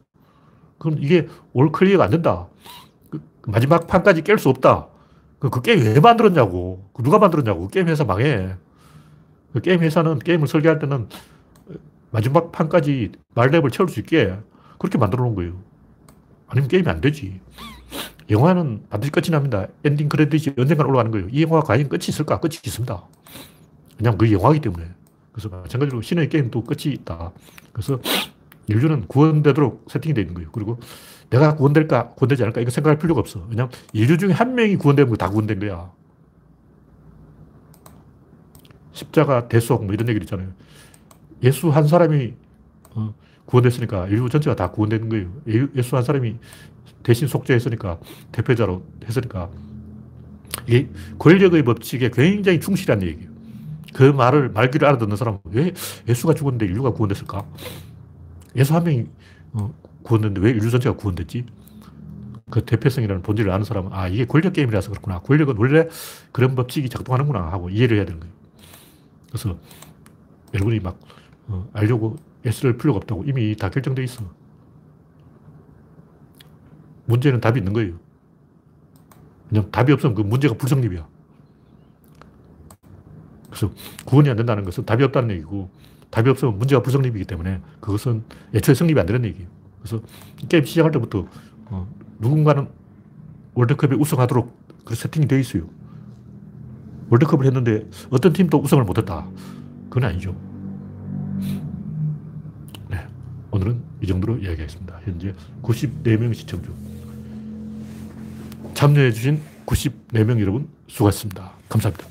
그럼 이게 all clear가 안 된다. 그 마지막 판까지 깰 수 없다. 그, 그 게임 왜 만들었냐고. 그 누가 만들었냐고. 그 게임 회사 망해. 그 게임 회사는 게임을 설계할 때는 마지막 판까지 만렙을 채울 수 있게 그렇게 만들어 놓은 거예요. 아니면 게임이 안 되지. 영화는 반드시 끝이 납니다. 엔딩 크레딧이 언젠가 올라가는 거예요. 이 영화가 과연 끝이 있을까? 끝이 있습니다. 그냥 그 영화이기 때문에. 그래서 마찬가지로 신의 게임도 끝이 있다. 그래서 인류는 구원되도록 세팅이 되어 있는 거예요. 그리고 내가 구원될까, 구원되지 않을까, 이거 생각할 필요가 없어. 왜냐면 인류 중에 한 명이 구원되면 다 구원된 거야. 십자가 대속 뭐 이런 얘기를 있잖아요. 예수 한 사람이 어, 구원됐으니까 인류 전체가 다 구원되는 거예요. 예수 한 사람이 대신 속죄했으니까, 대표자로 했으니까, 이게 권력의 법칙에 굉장히 충실한 얘기예요. 그 말을, 말귀를 알아듣는 사람은 왜 예수가 죽었는데 인류가 구원됐을까? 예수 한 명이 어, 구원됐는데 왜 인류 전체가 구원됐지? 그 대표성이라는 본질을 아는 사람은 아, 이게 권력 게임이라서 그렇구나. 권력은 원래 그런 법칙이 작동하는구나 하고 이해를 해야 되는 거예요. 그래서 여러분이 막 어, 알려고 애쓸 필요가 없다고 이미 다 결정돼 있어. 문제는 답이 있는 거예요. 그냥 답이 없으면 그 문제가 불성립이야. 그래서 구원이 안 된다는 것은 답이 없다는 얘기고 답이 없으면 문제가 불성립이기 때문에 그것은 애초에 성립이 안 되는 얘기예요. 그래서 게임 시작할 때부터 어, 누군가는 월드컵에 우승하도록 그 세팅이 되어 있어요. 월드컵을 했는데 어떤 팀도 우승을 못했다. 그건 아니죠. 오늘은 이 정도로 이야기하겠습니다. 현재 94명 시청 중. 참여해주신 94명 여러분 수고하셨습니다. 감사합니다.